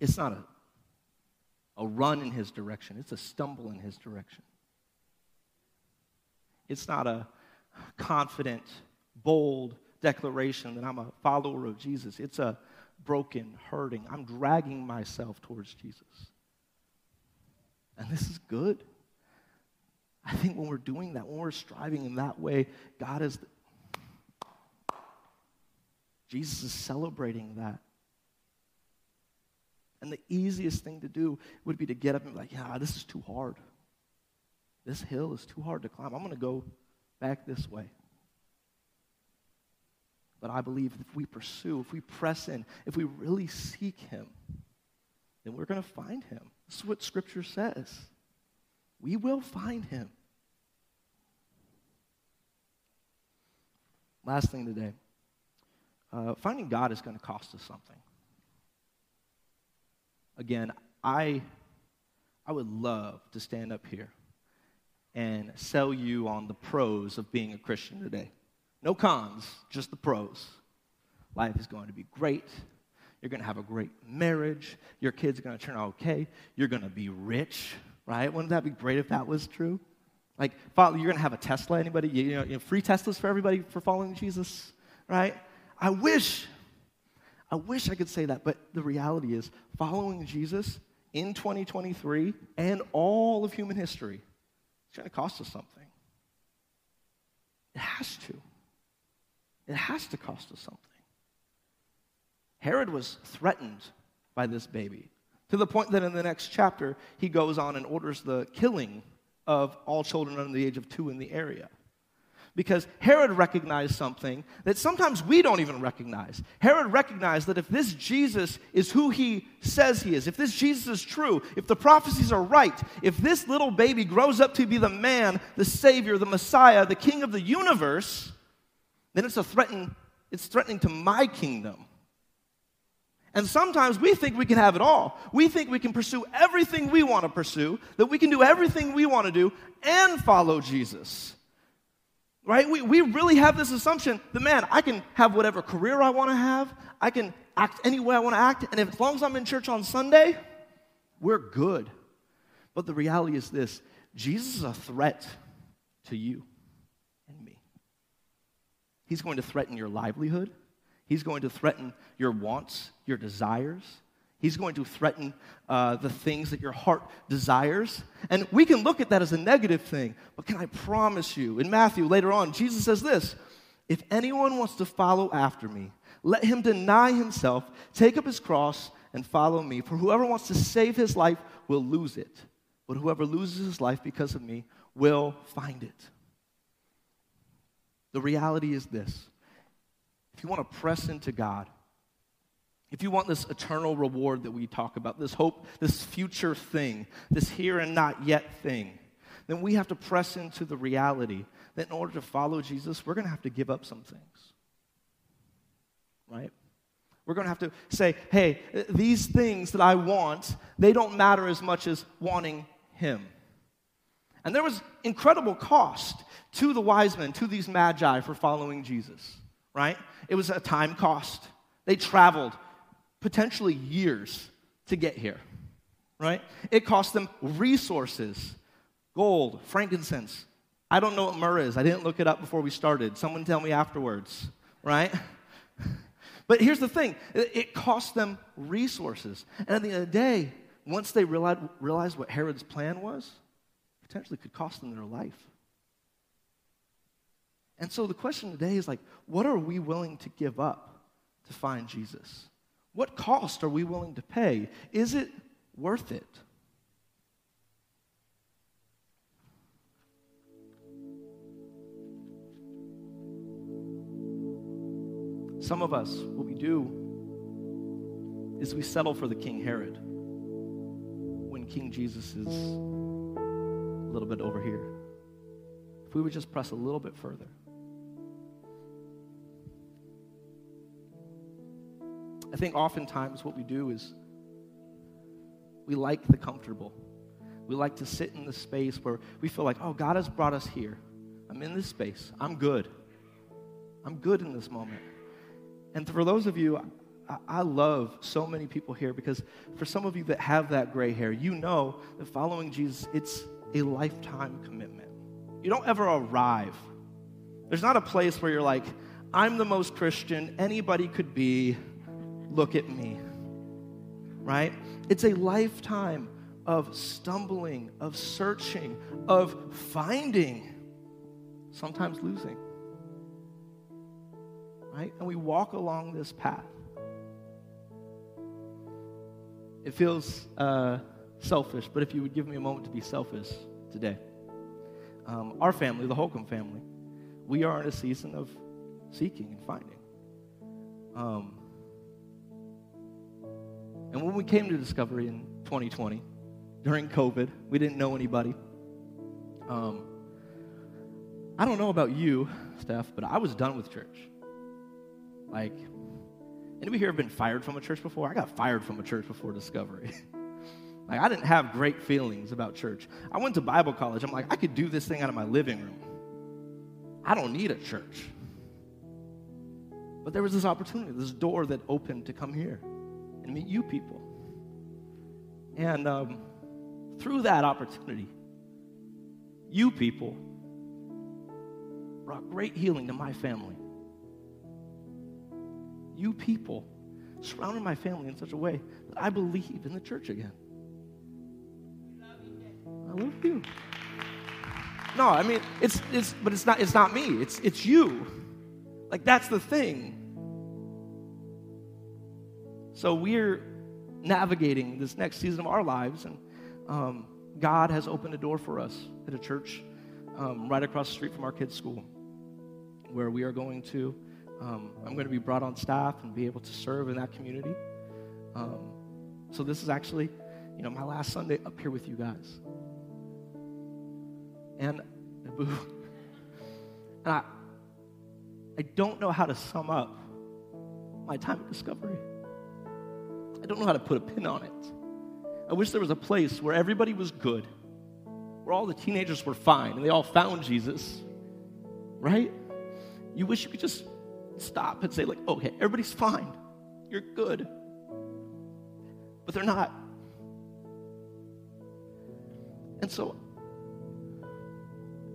it's not a a run in his direction. It's a stumble in his direction. It's not a confident, bold declaration that I'm a follower of Jesus. It's a broken, hurting. I'm dragging myself towards Jesus. And this is good. I think when we're doing that, when we're striving in that way, God is. Jesus is celebrating that. And the easiest thing to do would be to get up and be like, yeah, this is too hard. This hill is too hard to climb. I'm going to go back this way. But I believe if we pursue, if we press in, if we really seek Him, then we're going to find Him. This is what Scripture says. We will find Him. Last thing today uh, finding God is going to cost us something. Again, I, I would love to stand up here and sell you on the pros of being a Christian today. No cons, just the pros. Life is going to be great. You're going to have a great marriage. Your kids are going to turn out okay. You're going to be rich, right? Wouldn't that be great if that was true? Like, you're going to have a Tesla. Anybody? You know, you know, free Teslas for everybody for following Jesus, right? I wish, I wish I could say that, but the reality is, following Jesus in 2023 and all of human history, it's going to cost us something. It has to. It has to cost us something. Herod was threatened by this baby to the point that in the next chapter, he goes on and orders the killing of all children under the age of two in the area. Because Herod recognized something that sometimes we don't even recognize. Herod recognized that if this Jesus is who he says he is, if this Jesus is true, if the prophecies are right, if this little baby grows up to be the man, the Savior, the Messiah, the King of the universe, then it's a threaten, it's threatening to my kingdom. And sometimes we think we can have it all. We think we can pursue everything we want to pursue, that we can do everything we want to do and follow Jesus. Right? We, we really have this assumption that, man, I can have whatever career I want to have, I can act any way I want to act, and if, as long as I'm in church on Sunday, we're good. But the reality is this Jesus is a threat to you. He's going to threaten your livelihood. He's going to threaten your wants, your desires. He's going to threaten uh, the things that your heart desires. And we can look at that as a negative thing, but can I promise you, in Matthew later on, Jesus says this If anyone wants to follow after me, let him deny himself, take up his cross, and follow me. For whoever wants to save his life will lose it, but whoever loses his life because of me will find it. The reality is this if you want to press into God, if you want this eternal reward that we talk about, this hope, this future thing, this here and not yet thing, then we have to press into the reality that in order to follow Jesus, we're going to have to give up some things. Right? We're going to have to say, hey, these things that I want, they don't matter as much as wanting Him. And there was incredible cost to the wise men, to these magi for following Jesus, right? It was a time cost. They traveled potentially years to get here, right? It cost them resources gold, frankincense. I don't know what myrrh is. I didn't look it up before we started. Someone tell me afterwards, right? But here's the thing it cost them resources. And at the end of the day, once they realized, realized what Herod's plan was, potentially could cost them their life. And so the question today is like, what are we willing to give up to find Jesus? What cost are we willing to pay? Is it worth it? Some of us, what we do is we settle for the King Herod when King Jesus is a little bit over here. If we would just press a little bit further. I think oftentimes what we do is we like the comfortable. We like to sit in the space where we feel like, oh, God has brought us here. I'm in this space. I'm good. I'm good in this moment. And for those of you, I, love so many people here because for some of you that have that gray hair, you know that following Jesus, it's a lifetime commitment. You don't ever arrive. There's not a place where you're like, I'm the most Christian anybody could be. Look at me. Right? It's a lifetime of stumbling, of searching, of finding, sometimes losing. right? And we walk along this path. It feels uh, selfish, but if you would give me a moment to be selfish today, um, our family, the Holcomb family, we are in a season of seeking and finding. Um, and when we came to Discovery in 2020, during COVID, we didn't know anybody. Um, I don't know about you, Steph, but I was done with church. Like, anybody here have been fired from a church before? I got fired from a church before Discovery. like, I didn't have great feelings about church. I went to Bible college. I'm like, I could do this thing out of my living room. I don't need a church. But there was this opportunity, this door that opened to come here and meet you people. And um, through that opportunity, you people brought great healing to my family. You people surrounded my family in such a way that I believe in the church again. Love you. No, I mean it's it's but it's not it's not me. It's it's you. Like that's the thing. So we're navigating this next season of our lives, and um, God has opened a door for us at a church um, right across the street from our kids' school, where we are going to. Um, I'm going to be brought on staff and be able to serve in that community. Um, so this is actually, you know, my last Sunday up here with you guys. And, and I, I don't know how to sum up my time of discovery. I don't know how to put a pin on it. I wish there was a place where everybody was good, where all the teenagers were fine and they all found Jesus, right? You wish you could just stop and say, like, okay, everybody's fine. You're good. But they're not. And so,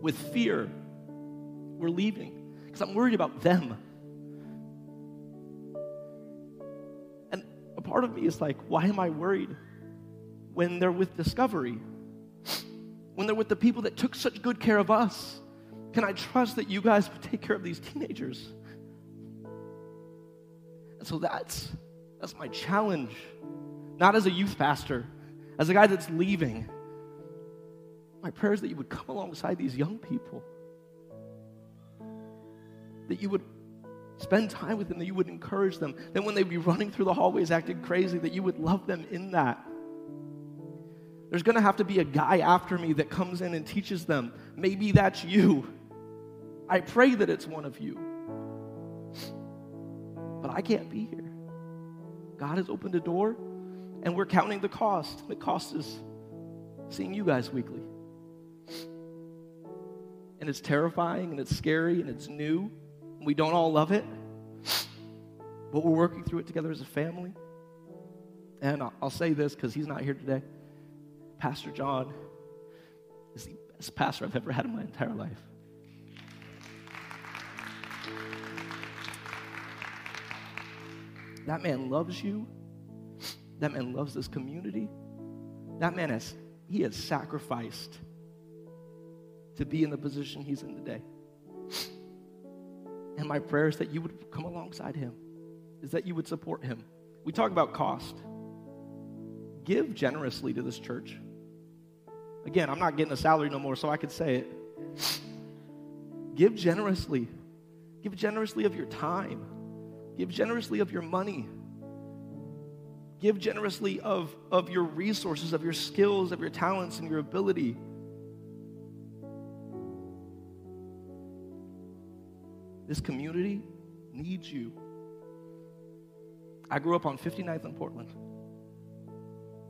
with fear, we're leaving because I'm worried about them. And a part of me is like, why am I worried when they're with Discovery? When they're with the people that took such good care of us? Can I trust that you guys would take care of these teenagers? And so that's that's my challenge. Not as a youth pastor, as a guy that's leaving. My prayer is that you would come alongside these young people. That you would spend time with them, that you would encourage them. That when they'd be running through the hallways acting crazy, that you would love them in that. There's gonna have to be a guy after me that comes in and teaches them. Maybe that's you. I pray that it's one of you. But I can't be here. God has opened a door, and we're counting the cost. The cost is seeing you guys weekly. And it's terrifying, and it's scary, and it's new. We don't all love it, but we're working through it together as a family. And I'll, I'll say this because he's not here today. Pastor John is the best pastor I've ever had in my entire life. That man loves you. That man loves this community. That man has he has sacrificed to be in the position he's in today. And my prayer is that you would come alongside him, is that you would support him. We talk about cost. Give generously to this church. Again, I'm not getting a salary no more, so I could say it. Give generously. Give generously of your time. Give generously of your money. Give generously of, of your resources, of your skills, of your talents, and your ability. This community needs you. I grew up on 59th and Portland.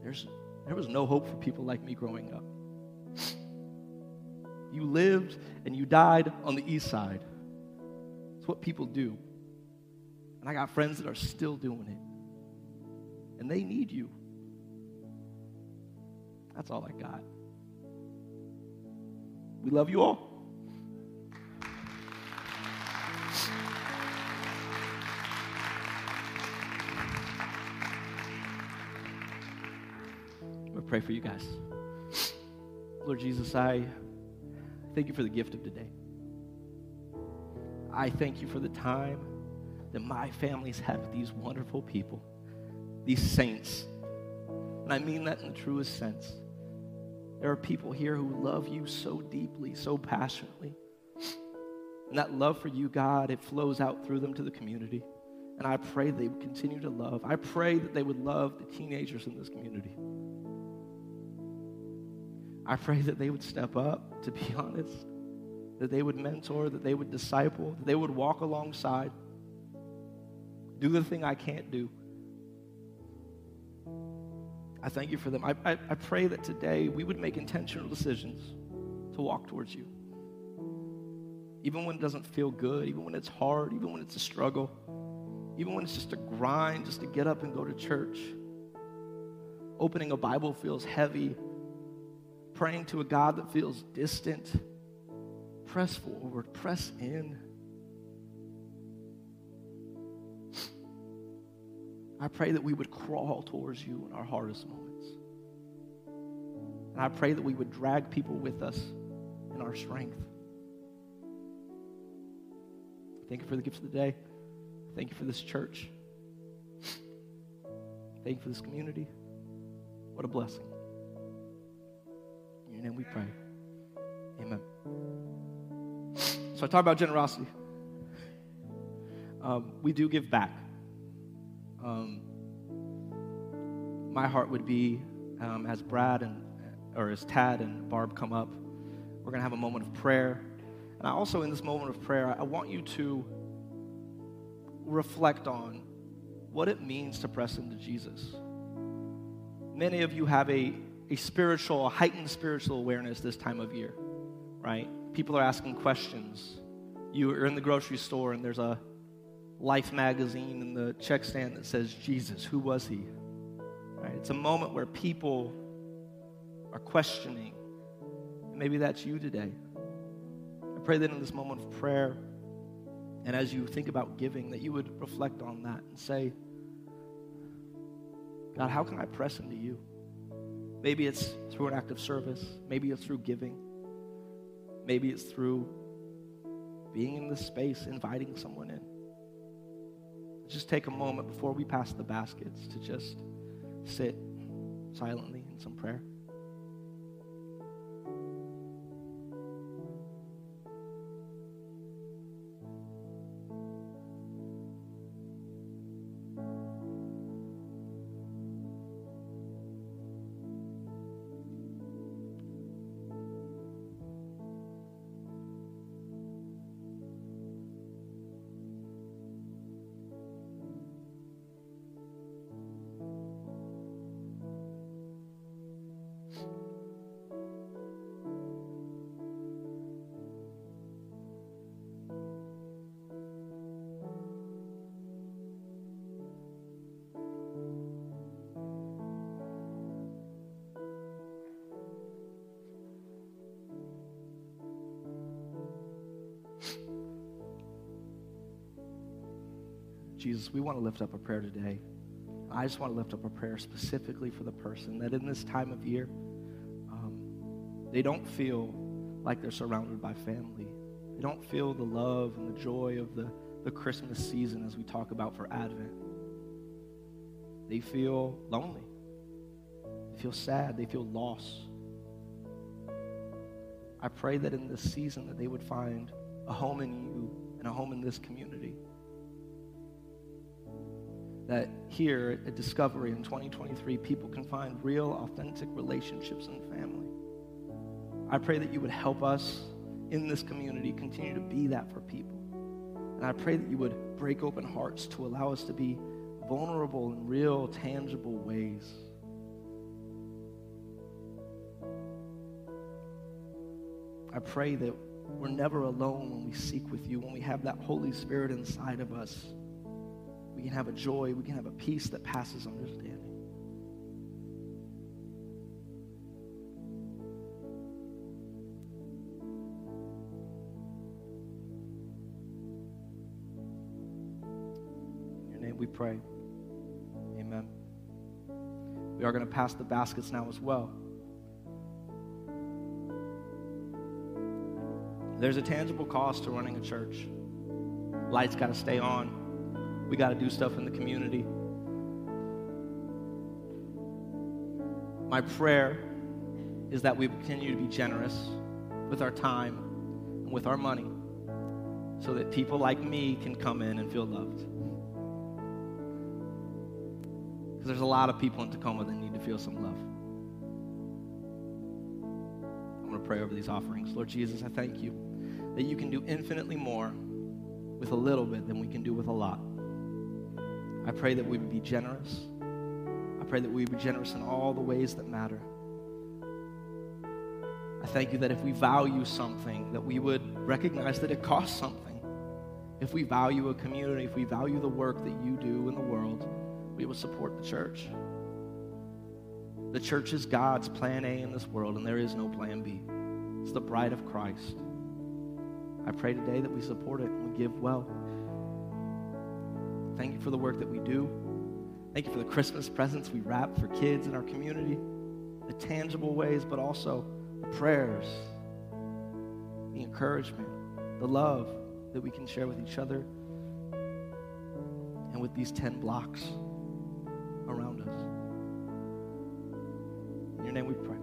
There's, there was no hope for people like me growing up. You lived and you died on the east side. It's what people do. And I got friends that are still doing it. And they need you. That's all I got. We love you all. Pray for you guys. Lord Jesus, I thank you for the gift of today. I thank you for the time that my family's had with these wonderful people, these saints. And I mean that in the truest sense. There are people here who love you so deeply, so passionately. And that love for you, God, it flows out through them to the community. And I pray they would continue to love. I pray that they would love the teenagers in this community. I pray that they would step up, to be honest, that they would mentor, that they would disciple, that they would walk alongside, do the thing I can't do. I thank you for them. I, I, I pray that today we would make intentional decisions to walk towards you. Even when it doesn't feel good, even when it's hard, even when it's a struggle, even when it's just a grind just to get up and go to church. Opening a Bible feels heavy. Praying to a God that feels distant. Press forward, press in. I pray that we would crawl towards you in our hardest moments. And I pray that we would drag people with us in our strength. Thank you for the gifts of the day. Thank you for this church. Thank you for this community. What a blessing. Your name we pray. Amen. So I talk about generosity. Um, we do give back. Um, my heart would be um, as Brad and or as Tad and Barb come up, we're going to have a moment of prayer. And I also, in this moment of prayer, I want you to reflect on what it means to press into Jesus. Many of you have a, a spiritual, a heightened spiritual awareness this time of year, right? People are asking questions. You are in the grocery store and there's a Life magazine in the check stand that says, Jesus, who was he? Right? It's a moment where people are questioning. Maybe that's you today. I pray that in this moment of prayer, and as you think about giving, that you would reflect on that and say, God, how can I press into you? Maybe it's through an act of service. Maybe it's through giving. Maybe it's through being in this space, inviting someone in. Just take a moment before we pass the baskets to just sit silently in some prayer. Jesus, we want to lift up a prayer today. I just want to lift up a prayer specifically for the person that in this time of year, um, they don't feel like they're surrounded by family. They don't feel the love and the joy of the, the Christmas season as we talk about for Advent. They feel lonely. They feel sad. They feel lost. I pray that in this season that they would find a home in you and a home in this community that here at Discovery in 2023, people can find real, authentic relationships and family. I pray that you would help us in this community continue to be that for people. And I pray that you would break open hearts to allow us to be vulnerable in real, tangible ways. I pray that we're never alone when we seek with you, when we have that Holy Spirit inside of us we can have a joy, we can have a peace that passes understanding. In your name we pray. Amen. We are going to pass the baskets now as well. There's a tangible cost to running a church. Lights got to stay on We got to do stuff in the community. My prayer is that we continue to be generous with our time and with our money so that people like me can come in and feel loved. Because there's a lot of people in Tacoma that need to feel some love. I'm going to pray over these offerings. Lord Jesus, I thank you that you can do infinitely more with a little bit than we can do with a lot. I pray that we would be generous. I pray that we would be generous in all the ways that matter. I thank you that if we value something, that we would recognize that it costs something. If we value a community, if we value the work that you do in the world, we will support the church. The church is God's plan A in this world, and there is no plan B. It's the bride of Christ. I pray today that we support it and we give well. Thank you for the work that we do. Thank you for the Christmas presents we wrap for kids in our community, the tangible ways, but also the prayers, the encouragement, the love that we can share with each other and with these 10 blocks around us. In your name we pray.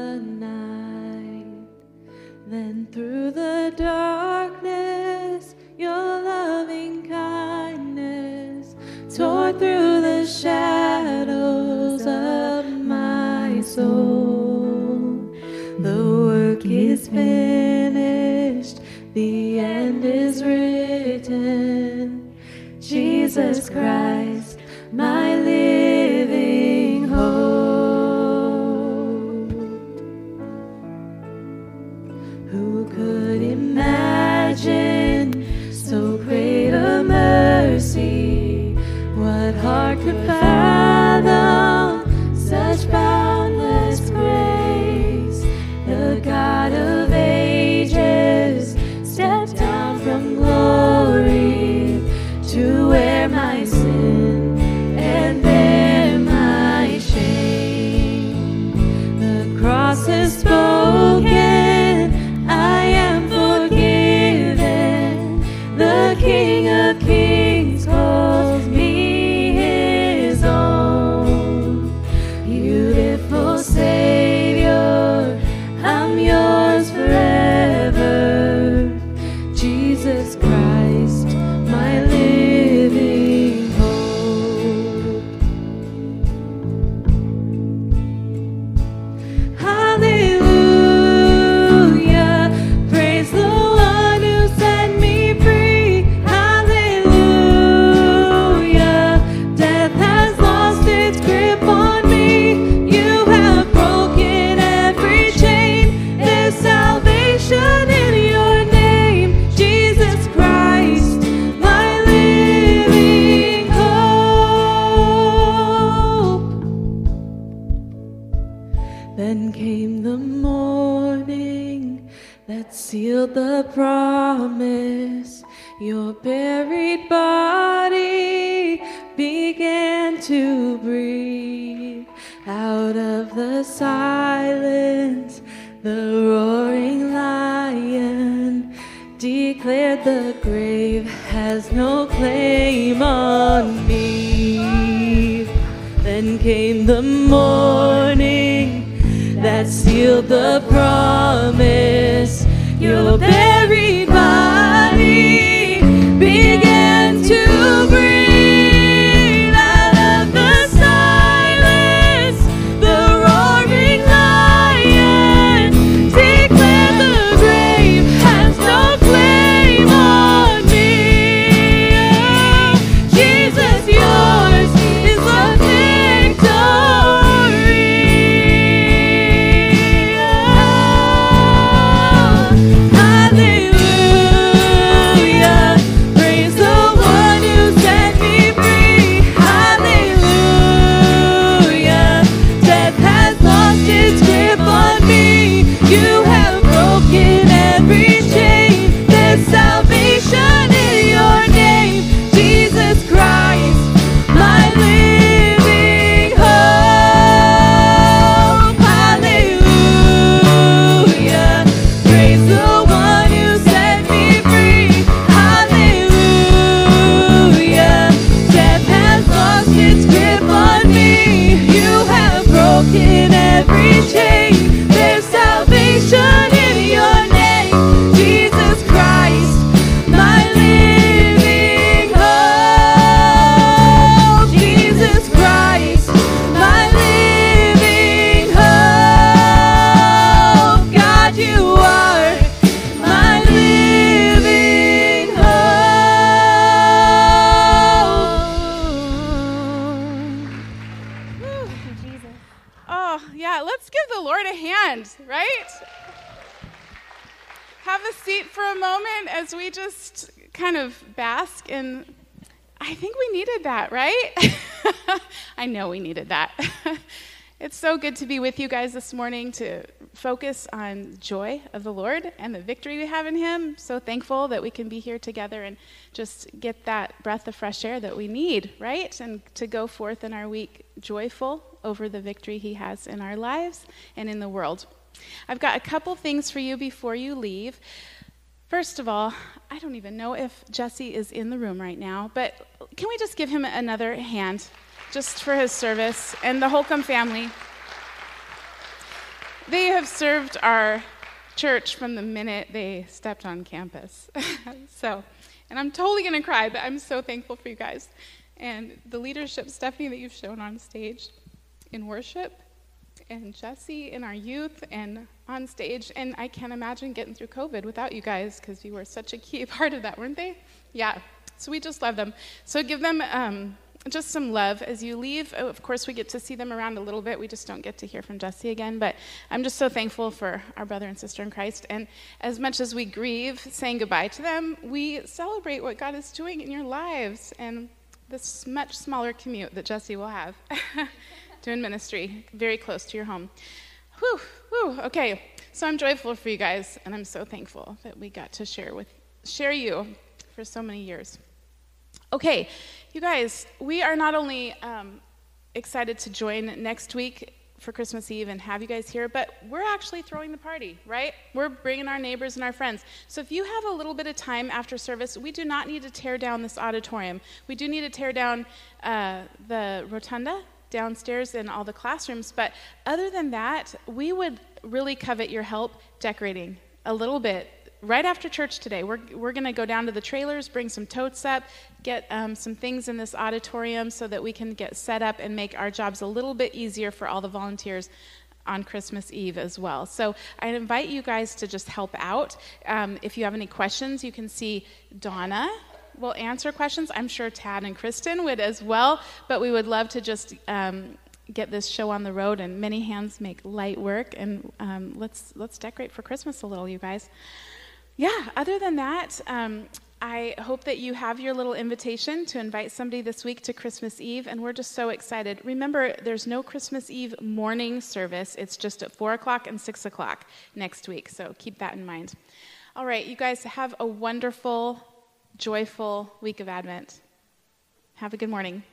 declared the grave has no claim on me. Then came the morning that sealed the promise. Your buried body began to breathe know we needed that. it's so good to be with you guys this morning to focus on joy of the Lord and the victory we have in Him. So thankful that we can be here together and just get that breath of fresh air that we need, right? And to go forth in our week joyful over the victory He has in our lives and in the world. I've got a couple things for you before you leave. First of all, I don't even know if Jesse is in the room right now, but can we just give him another hand just for his service and the Holcomb family? They have served our church from the minute they stepped on campus. so, and I'm totally going to cry, but I'm so thankful for you guys and the leadership, Stephanie, that you've shown on stage in worship and Jesse in our youth and on stage. And I can't imagine getting through COVID without you guys because you were such a key part of that, weren't they? Yeah. So we just love them. So give them um, just some love as you leave. Oh, of course, we get to see them around a little bit. We just don't get to hear from Jesse again. But I'm just so thankful for our brother and sister in Christ. And as much as we grieve saying goodbye to them, we celebrate what God is doing in your lives and this much smaller commute that Jesse will have. doing ministry very close to your home. Whew, whew, okay. So I'm joyful for you guys, and I'm so thankful that we got to share with share you for so many years. Okay, you guys, we are not only um, excited to join next week for Christmas Eve and have you guys here, but we're actually throwing the party, right? We're bringing our neighbors and our friends. So if you have a little bit of time after service, we do not need to tear down this auditorium. We do need to tear down uh, the rotunda downstairs in all the classrooms. But other than that, we would really covet your help decorating a little bit. Right after church today, we're, we're going to go down to the trailers, bring some totes up, get um, some things in this auditorium so that we can get set up and make our jobs a little bit easier for all the volunteers on Christmas Eve as well. So I invite you guys to just help out. Um, if you have any questions, you can see Donna will answer questions. I'm sure Tad and Kristen would as well, but we would love to just um, get this show on the road. And many hands make light work. And um, let's let's decorate for Christmas a little, you guys. Yeah. Other than that. Um, I hope that you have your little invitation to invite somebody this week to Christmas Eve, and we're just so excited. Remember, there's no Christmas Eve morning service, it's just at 4 o'clock and 6 o'clock next week, so keep that in mind. All right, you guys have a wonderful joyful week of Advent. Have a good morning.